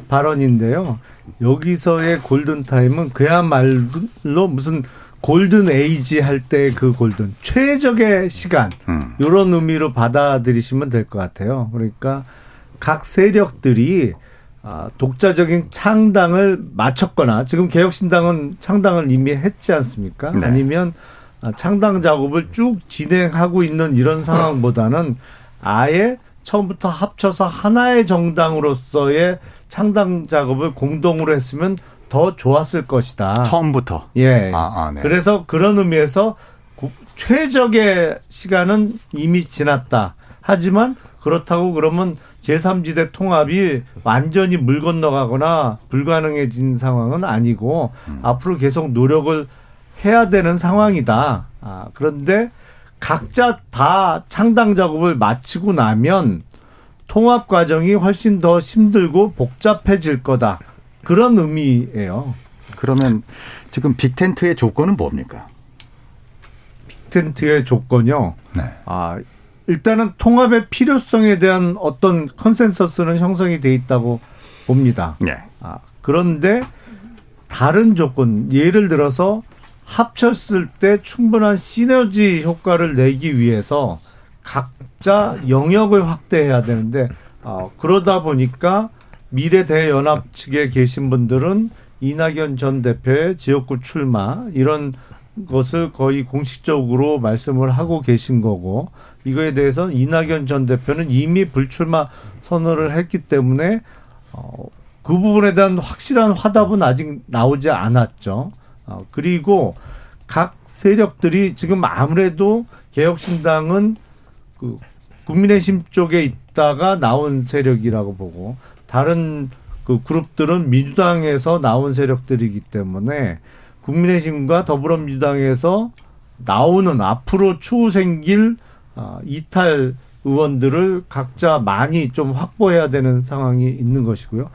발언인데요. 여기서의 골든 타임은 그야말로 무슨 골든 에이지 할 때 그 골든 최적의 시간 음. 이런 의미로 받아들이시면 될 것 같아요. 그러니까 각 세력들이 아, 독자적인 창당을 마쳤거나 지금 개혁신당은 창당을 이미 했지 않습니까? 네. 아니면 아, 창당 작업을 쭉 진행하고 있는 이런 상황보다는 아예 처음부터 합쳐서 하나의 정당으로서의 창당 작업을 공동으로 했으면 더 좋았을 것이다. 처음부터. 예. 아, 아, 네. 그래서 그런 의미에서 최적의 시간은 이미 지났다. 하지만 그렇다고 그러면 제3지대 통합이 완전히 물 건너가거나 불가능해진 상황은 아니고 음. 앞으로 계속 노력을 해야 되는 상황이다. 아, 그런데 각자 다 창당 작업을 마치고 나면 통합 과정이 훨씬 더 힘들고 복잡해질 거다. 그런 의미예요. 그러면 지금 빅텐트의 조건은 뭡니까? 빅텐트의 조건요. 네. 아, 일단은 통합의 필요성에 대한 어떤 컨센서스는 형성이 돼 있다고 봅니다. 네. 아, 그런데 다른 조건, 예를 들어서 합쳤을 때 충분한 시너지 효과를 내기 위해서 각자 영역을 확대해야 되는데 어, 그러다 보니까 미래 대연합 측에 계신 분들은 이낙연 전 대표의 지역구 출마 이런 것을 거의 공식적으로 말씀을 하고 계신 거고 이거에 대해서는 이낙연 전 대표는 이미 불출마 선언을 했기 때문에 어, 그 부분에 대한 확실한 화답은 아직 나오지 않았죠. 어, 그리고 각 세력들이 지금 아무래도 개혁신당은 그 국민의힘 쪽에 있다가 나온 세력이라고 보고 다른 그 그룹들은 민주당에서 나온 세력들이기 때문에 국민의힘과 더불어민주당에서 나오는 앞으로 추후 생길 어, 이탈 의원들을 각자 많이 좀 확보해야 되는 상황이 있는 것이고요.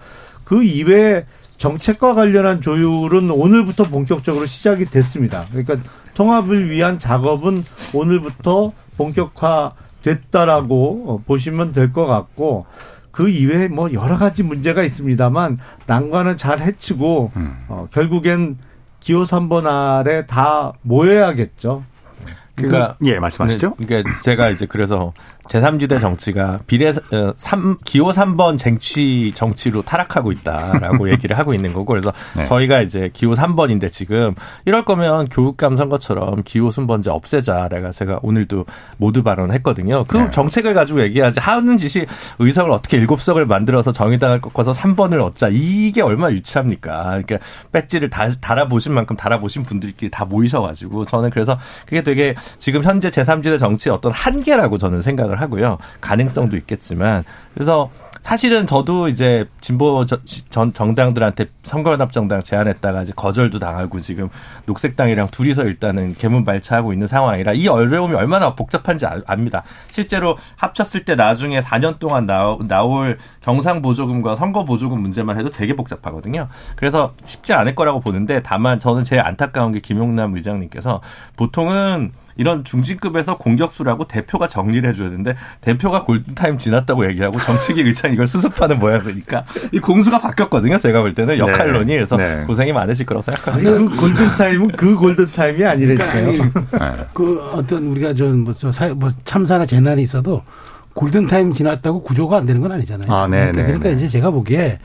그 이외에 정책과 관련한 조율은 오늘부터 본격적으로 시작이 됐습니다. 그러니까 통합을 위한 작업은 오늘부터 본격화 됐다라고 보시면 될 것 같고 그 이외에 뭐 여러 가지 문제가 있습니다만 난관은 잘 해치고 음. 어, 결국엔 기호 3번 아래 다 모여야겠죠. 그러니까 예 말씀하시죠. 그러니까 제가 이제 그래서 제3지대 정치가 비례 3 어, 기호 3번 쟁취 정치로 타락하고 있다라고 얘기를 하고 있는 거고 그래서 네. 저희가 이제 기호 3번인데 지금 이럴 거면 교육감 선거처럼 기호 순번제 없애자 내가 제가 오늘도 모두 발언했거든요. 그 네. 정책을 가지고 얘기하지 하는 짓이 의석을 어떻게 7석을 만들어서 정의당을 꺾어서 3번을 얻자 이게 얼마나 유치합니까? 그러니까 배지를 다 달아보신 만큼 달아보신 분들끼리 다 모이셔가지고 저는 그래서 그게 되게 지금 현재 제3지대 정치의 어떤 한계라고 저는 생각을 생각을 하고요. 가능성도 있겠지만 그래서 사실은 저도 이제 진보 저- 전 정당들한테 선거연합 정당 제안했다가 이제 거절도 당하고 지금 녹색당이랑 둘이서 일단은 개문발차하고 있는 상황이라 이 어려움이 얼마나 복잡한지 아- 압니다. 실제로 합쳤을 때 나중에 4년 동안 나올 경상 보조금과 선거 보조금 문제만 해도 되게 복잡하거든요. 그래서 쉽지 않을 거라고 보는데 다만 저는 제일 안타까운 게 김용남 의장님께서 보통은 이런 중진급에서 공격수라고 대표가 정리를 해줘야 되는데 대표가 골든타임 지났다고 얘기하고 정책위 의장이 이걸 수습하는 모양이니까 이 공수가 바뀌었거든요. 제가 볼 때는 역할론이 그래서 네. 고생이 많으실 거라고 아니, 생각합니다. 그 골든타임은 그 골든타임이 아니라니까요. 그러니까 그 어떤 우리가 좀뭐 뭐 참사나 재난이 있어도 골든 타임 지났다고 구조가 안 되는 건 아니잖아요. 아, 네, 그러니까, 네, 그러니까 네. 이제 제가 보기에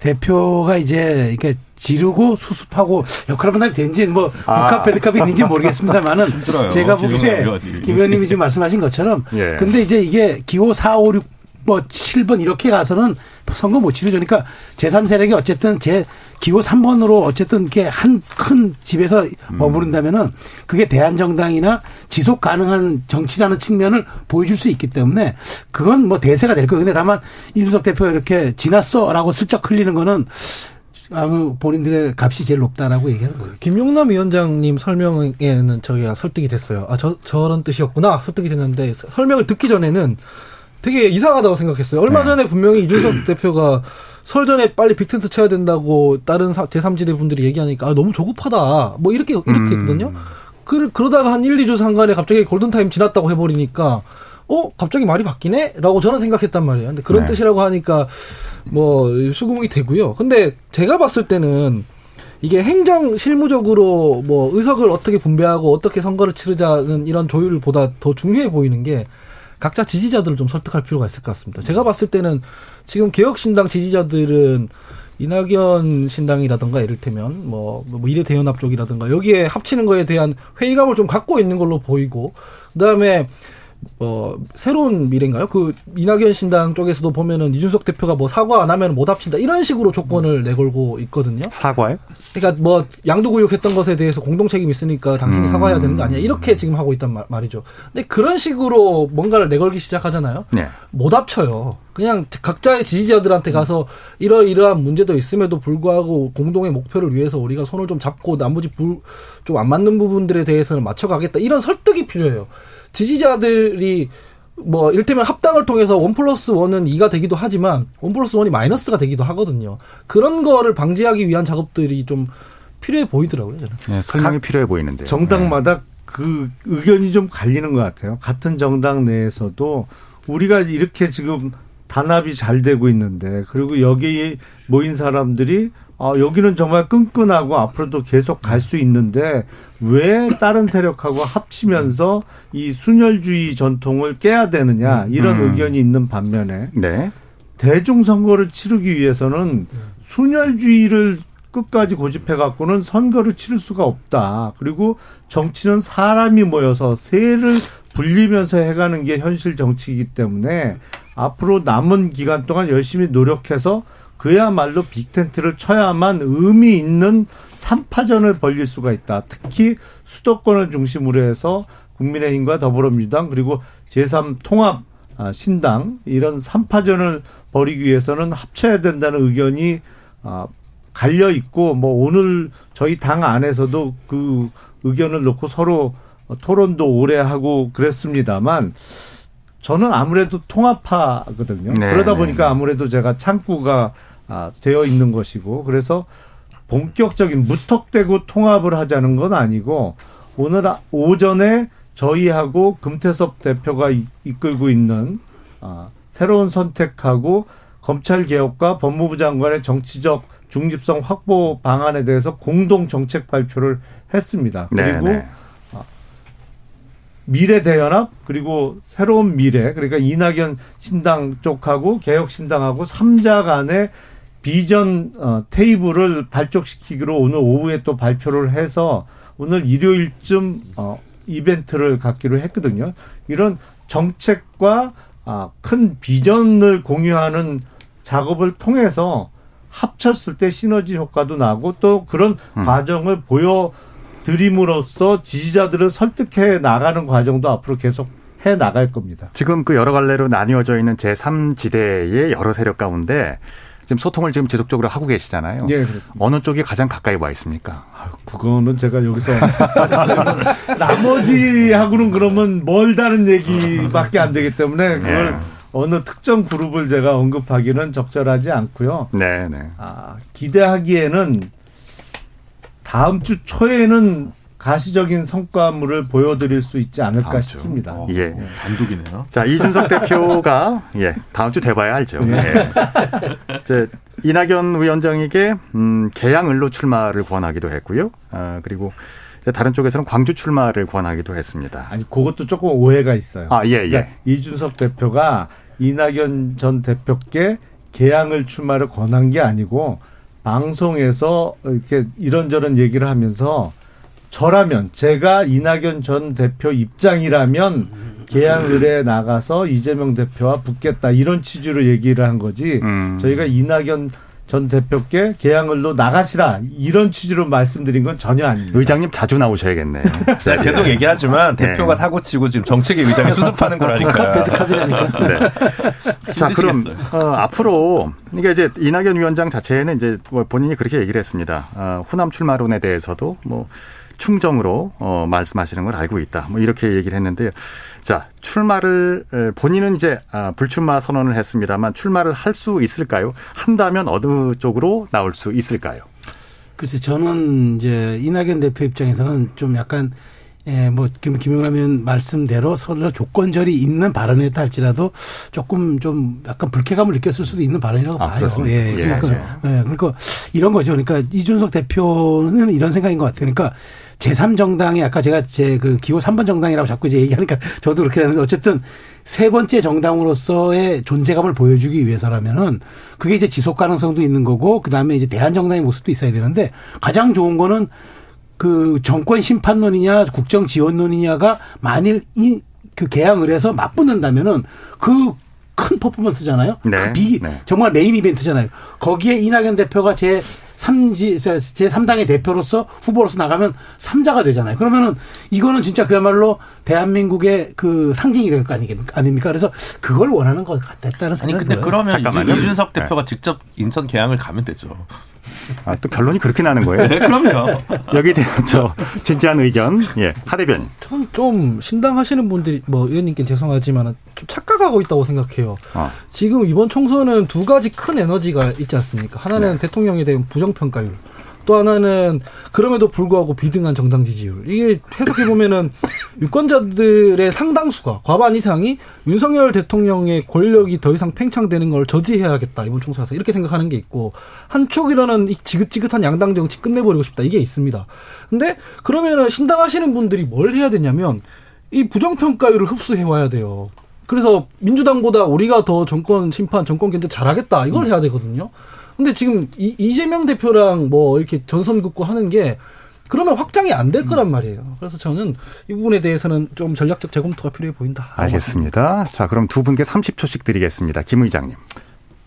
대표가 이제 이렇게 지르고 수습하고 역할 분담이 된지 뭐 국합 배드컵이 있는지 모르겠습니다만은 힘들어요. 제가 보기에. 김 의원님이 지금 말씀하신 것처럼 예. 근데 이제 이게 기호 4, 5, 6, 뭐 7번 이렇게 가서는 선거 못 치르죠. 그러니까 제3세력이 어쨌든 제 기호 3번으로 어쨌든 이렇게 한 큰 집에서 머무른다면은 그게 대한정당이나 지속 가능한 정치라는 측면을 보여줄 수 있기 때문에 그건 뭐 대세가 될 거예요. 근데 다만 이준석 대표가 이렇게 지났어라고 슬쩍 흘리는 거는 아무 본인들의 값이 제일 높다라고 얘기하는 거예요. 김용남 위원장님 설명에는 저기가 설득이 됐어요. 아, 저, 저런 뜻이었구나. 설득이 됐는데 설명을 듣기 전에는 되게 이상하다고 생각했어요. 얼마 네. 전에 분명히 이준석 대표가 설 전에 빨리 빅텐트 쳐야 된다고 다른 사- 제3지대 분들이 얘기하니까 아, 너무 조급하다. 뭐 이렇게 이렇게 음. 했거든요. 그, 그러다가 한 1, 2주 상간에 갑자기 골든타임 지났다고 해버리니까 어? 갑자기 말이 바뀌네? 라고 저는 생각했단 말이에요. 근데 그런 네. 뜻이라고 하니까 뭐 수긍이 되고요. 근데 제가 봤을 때는 이게 행정 실무적으로 뭐 의석을 어떻게 분배하고 어떻게 선거를 치르자는 이런 조율보다 더 중요해 보이는 게 각자 지지자들을 좀 설득할 필요가 있을 것 같습니다. 제가 봤을 때는 지금 개혁신당 지지자들은 이낙연 신당이라든가 이를테면 뭐, 뭐 미래대연합 쪽이라든가 여기에 합치는 거에 대한 회의감을 좀 갖고 있는 걸로 보이고 그다음에 어 새로운 미래인가요? 그 이낙연 신당 쪽에서도 보면은 이준석 대표가 뭐 사과 안 하면 못 합친다 이런 식으로 조건을 내걸고 있거든요. 사과요? 그러니까 뭐 양도구역했던 것에 대해서 공동 책임 있으니까 당신이 음. 사과해야 되는 거 아니야? 이렇게 지금 하고 있단 말, 말이죠. 근데 그런 식으로 뭔가를 내걸기 시작하잖아요. 네. 못 합쳐요. 그냥 각자의 지지자들한테 가서 이러이러한 문제도 있음에도 불구하고 공동의 목표를 위해서 우리가 손을 좀 잡고 나머지 좀 안 맞는 부분들에 대해서는 맞춰가겠다. 이런 설득이 필요해요. 지지자들이 뭐 이를테면 합당을 통해서 원 플러스 원은 2가 되기도 하지만 원 플러스 원이 마이너스가 되기도 하거든요. 그런 거를 방지하기 위한 작업들이 좀 필요해 보이더라고요. 저는. 네, 설명이 필요해 보이는데요. 정당마다 그 의견이 좀 갈리는 것 같아요. 같은 정당 내에서도 우리가 이렇게 지금 단합이 잘 되고 있는데 그리고 여기에 모인 사람들이 아, 여기는 정말 끈끈하고 앞으로도 계속 갈 수 있는데 왜 다른 세력하고 합치면서 이 순혈주의 전통을 깨야 되느냐 이런 음. 의견이 있는 반면에 네. 대중 선거를 치르기 위해서는 순혈주의를 끝까지 고집해 갖고는 선거를 치를 수가 없다. 그리고 정치는 사람이 모여서 세를 불리면서 해가는 게 현실 정치이기 때문에 앞으로 남은 기간 동안 열심히 노력해서 그야말로 빅텐트를 쳐야만 의미 있는 3파전을 벌릴 수가 있다. 특히 수도권을 중심으로 해서 국민의힘과 더불어민주당 그리고 제3 통합 아, 신당 이런 3파전을 벌이기 위해서는 합쳐야 된다는 의견이 아, 갈려 있고 뭐 오늘 저희 당 안에서도 그 의견을 놓고 서로 토론도 오래 하고 그랬습니다만 저는 아무래도 통합파거든요. 네, 그러다 네, 보니까 네. 아무래도 제가 창구가 아, 되어 있는 것이고 그래서 본격적인 무턱대고 통합을 하자는 건 아니고 오늘 아- 오전에 저희하고 금태섭 대표가 이- 이끌고 있는 아, 새로운 선택하고 검찰 개혁과 법무부 장관의 정치적 중립성 확보 방안에 대해서 공동 정책 발표를 했습니다. 네, 그리고 네. 미래 대연합 그리고 새로운 미래 그러니까 이낙연 신당 쪽하고 개혁 신당하고 삼자 간의 비전 어, 테이블을 발족시키기로 오늘 오후에 또 발표를 해서 오늘 일요일쯤 어, 이벤트를 갖기로 했거든요. 이런 정책과 아, 큰 비전을 공유하는 작업을 통해서 합쳤을 때 시너지 효과도 나고 또 그런 과정을 보여 드림으로써 지지자들을 설득해 나가는 과정도 앞으로 계속 해 나갈 겁니다. 지금 그 여러 갈래로 나뉘어져 있는 제3지대의 여러 세력 가운데 지금 소통을 지금 지속적으로 하고 계시잖아요. 예, 그렇습니다. 어느 쪽이 가장 가까이 와 있습니까? 그거는 제가 여기서 나머지하고는 그러면 멀다는 얘기밖에 안 되기 때문에 그걸 예. 어느 특정 그룹을 제가 언급하기는 적절하지 않고요. 네, 네. 아, 기대하기에는 다음 주 초에는 가시적인 성과물을 보여드릴 수 있지 않을까. 싶습니다. 어, 예. 단독이네요. 자, 이준석 대표가, 예, 다음 주 돼봐야 알죠. 예. 이제, 이낙연 위원장에게, 음, 개양을로 출마를 권하기도 했고요. 아, 그리고, 이제 다른 쪽에서는 광주 출마를 권하기도 했습니다. 아니 그것도 조금 오해가 있어요. 아, 예, 예. 그러니까 이준석 대표가 이낙연 전 대표께 개항을 출마를 권한 게 아니고 방송에서 이렇게 이런저런 얘기를 하면서 저라면 제가 이낙연 전 대표 입장이라면 개항 의뢰에 나가서 이재명 대표와 붙겠다 이런 취지로 얘기를 한 거지 음. 저희가 이낙연 전 대표께 개항을로 나가시라 이런 취지로 말씀드린 건 전혀 아닙니다. 의장님 자주 나오셔야겠네요. 제가 계속 얘기하지만 네. 대표가 사고 치고 지금 정책의 의장이 수습하는 거라니까. 네. 자, 그럼 어, 앞으로 이게 이제 이낙연 위원장 자체는 이제 뭐 본인이 그렇게 얘기를 했습니다. 어, 호남 출마론에 대해서도 뭐 충정으로 어, 말씀하시는 걸 알고 있다. 뭐 이렇게 얘기를 했는데요. 자, 출마를 에, 본인은 이제 아, 불출마 선언을 했습니다만 출마를 할 수 있을까요? 한다면 어느 쪽으로 나올 수 있을까요? 글쎄 저는 이제 이낙연 대표 입장에서는 좀 약간 예, 뭐, 김, 김용남 의원 말씀대로 서로 조건절이 있는 발언이었다 할지라도 조금 좀 약간 불쾌감을 느꼈을 수도 있는 발언이라고 아, 봐요. 그렇습니까? 예, 예, 그러니까, 예. 예, 그러니까 이런 거죠. 그러니까 이준석 대표는 이런 생각인 것 같아요. 그러니까 제3정당이 아까 제가 제 그 기호 3번 정당이라고 자꾸 이제 얘기하니까 저도 그렇게 되는데 어쨌든 세 번째 정당으로서의 존재감을 보여주기 위해서라면은 그게 이제 지속 가능성도 있는 거고 그다음에 이제 대한 정당의 모습도 있어야 되는데 가장 좋은 거는 그 정권 심판론이냐 국정 지원론이냐가 만일 이 그 개항을 해서 맞붙는다면은 그큰 퍼포먼스잖아요. 네, 그 비, 네. 정말 메인 이벤트잖아요. 거기에 이낙연 대표가 제 3지, 제 3당의 대표로서 후보로서 나가면 3자가 되잖아요. 그러면은 이거는 진짜 그야말로 대한민국의 그 상징이 될 거 아닙니까? 그래서 그걸 원하는 것 같다는 아니 생각이 근데 들어요. 그러면 잠깐만요. 이준석 네. 대표가 직접 인천 개항을 가면 되죠. 아, 또 결론이 그렇게 나는 거예요? 네, 그럼요. 여기에 대한 저 진지한 의견, 예, 하 대변인. 저는 좀 신당 하시는 분들이 뭐 의원님께 죄송하지만 좀 착각하고 있다고 생각해요. 어. 지금 이번 총선은 두 가지 큰 에너지가 있지 않습니까? 하나는 네. 대통령에 대한 부정 평가율. 또 하나는 그럼에도 불구하고 비등한 정당 지지율. 이게 해석해 보면은 유권자들의 상당수가 과반 이상이 윤석열 대통령의 권력이 더 이상 팽창되는 걸 저지해야겠다 이번 총선에서 이렇게 생각하는 게 있고 한쪽이라는 이 지긋지긋한 양당 정치 끝내버리고 싶다 이게 있습니다. 근데 그러면은 신당하시는 분들이 뭘 해야 되냐면 이 부정평가율을 흡수해 와야 돼요. 그래서 민주당보다 우리가 더 정권 심판, 정권 견제 잘하겠다 이걸 해야 되거든요. 근데 지금 이, 이재명 대표랑 뭐 이렇게 전선 긋고 하는 게 그러면 확장이 안 될 거란 말이에요. 그래서 저는 이 부분에 대해서는 좀 전략적 재검토가 필요해 보인다. 알겠습니다. 자, 그럼 두 분께 30초씩 드리겠습니다. 김 의장님.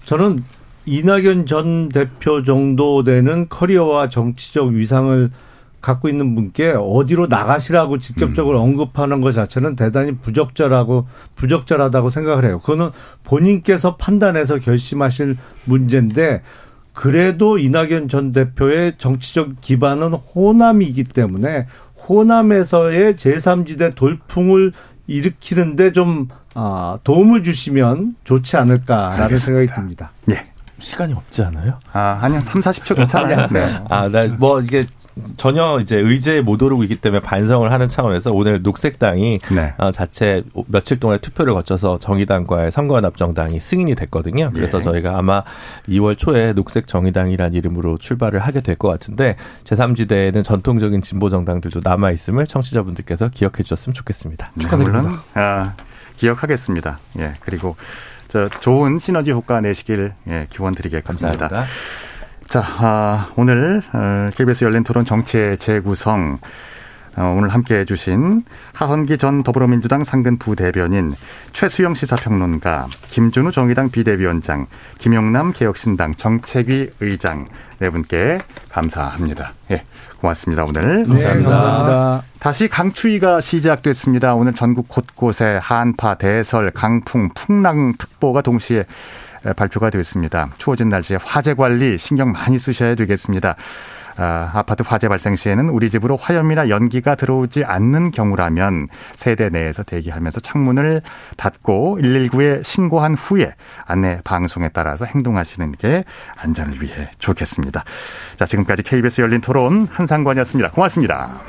저는 이낙연 전 대표 정도 되는 커리어와 정치적 위상을 갖고 있는 분께 어디로 나가시라고 직접적으로 언급하는 것 자체는 대단히 부적절하고 부적절하다고 생각을 해요. 그거는 본인께서 판단해서 결심하실 문제인데 그래도 이낙연 전 대표의 정치적 기반은 호남이기 때문에 호남에서의 제3지대 돌풍을 일으키는데 좀 아, 도움을 주시면 좋지 않을까라는 알겠습니다. 생각이 듭니다. 예. 시간이 없지 않아요? 아, 아니, 한 3, 40초 괜찮아요. 네. 아, 나 뭐 이게 전혀 이제 의제에 못 오르고 있기 때문에 반성을 하는 차원에서 오늘 녹색당이 네. 어, 자체 며칠 동안의 투표를 거쳐서 정의당과의 선거연합정당이 승인이 됐거든요. 그래서 예. 저희가 아마 2월 초에 녹색 정의당이라는 이름으로 출발을 하게 될 것 같은데 제3지대에는 전통적인 진보 정당들도 남아 있음을 청취자분들께서 기억해 주셨으면 좋겠습니다. 네, 물론 아, 기억하겠습니다. 예, 그리고 저 좋은 시너지 효과 내시길 예, 기원드리겠습니다. 감사합니다. 자, 아, 오늘 어, KBS 열린 토론 정치의 재구성 어, 오늘 함께 해 주신 하헌기 전 더불어민주당 상근 부대변인 최수영 시사평론가 김준우 정의당 비대위원장 김용남 개혁신당 정책위 의장 네 분께 감사합니다. 예, 고맙습니다 오늘. 네, 감사합니다. 다시 강추위가 시작됐습니다. 오늘 전국 곳곳에 한파, 대설, 강풍, 풍랑특보가 동시에 발표가 됐습니다. 추워진 날씨에 화재 관리 신경 많이 쓰셔야 되겠습니다. 아, 아파트 화재 발생 시에는 우리 집으로 화염이나 연기가 들어오지 않는 경우라면 세대 내에서 대기하면서 창문을 닫고 119에 신고한 후에 안내 방송에 따라서 행동하시는 게 안전을 위해 좋겠습니다. 자, 지금까지 KBS 열린 토론 한상관이었습니다. 고맙습니다.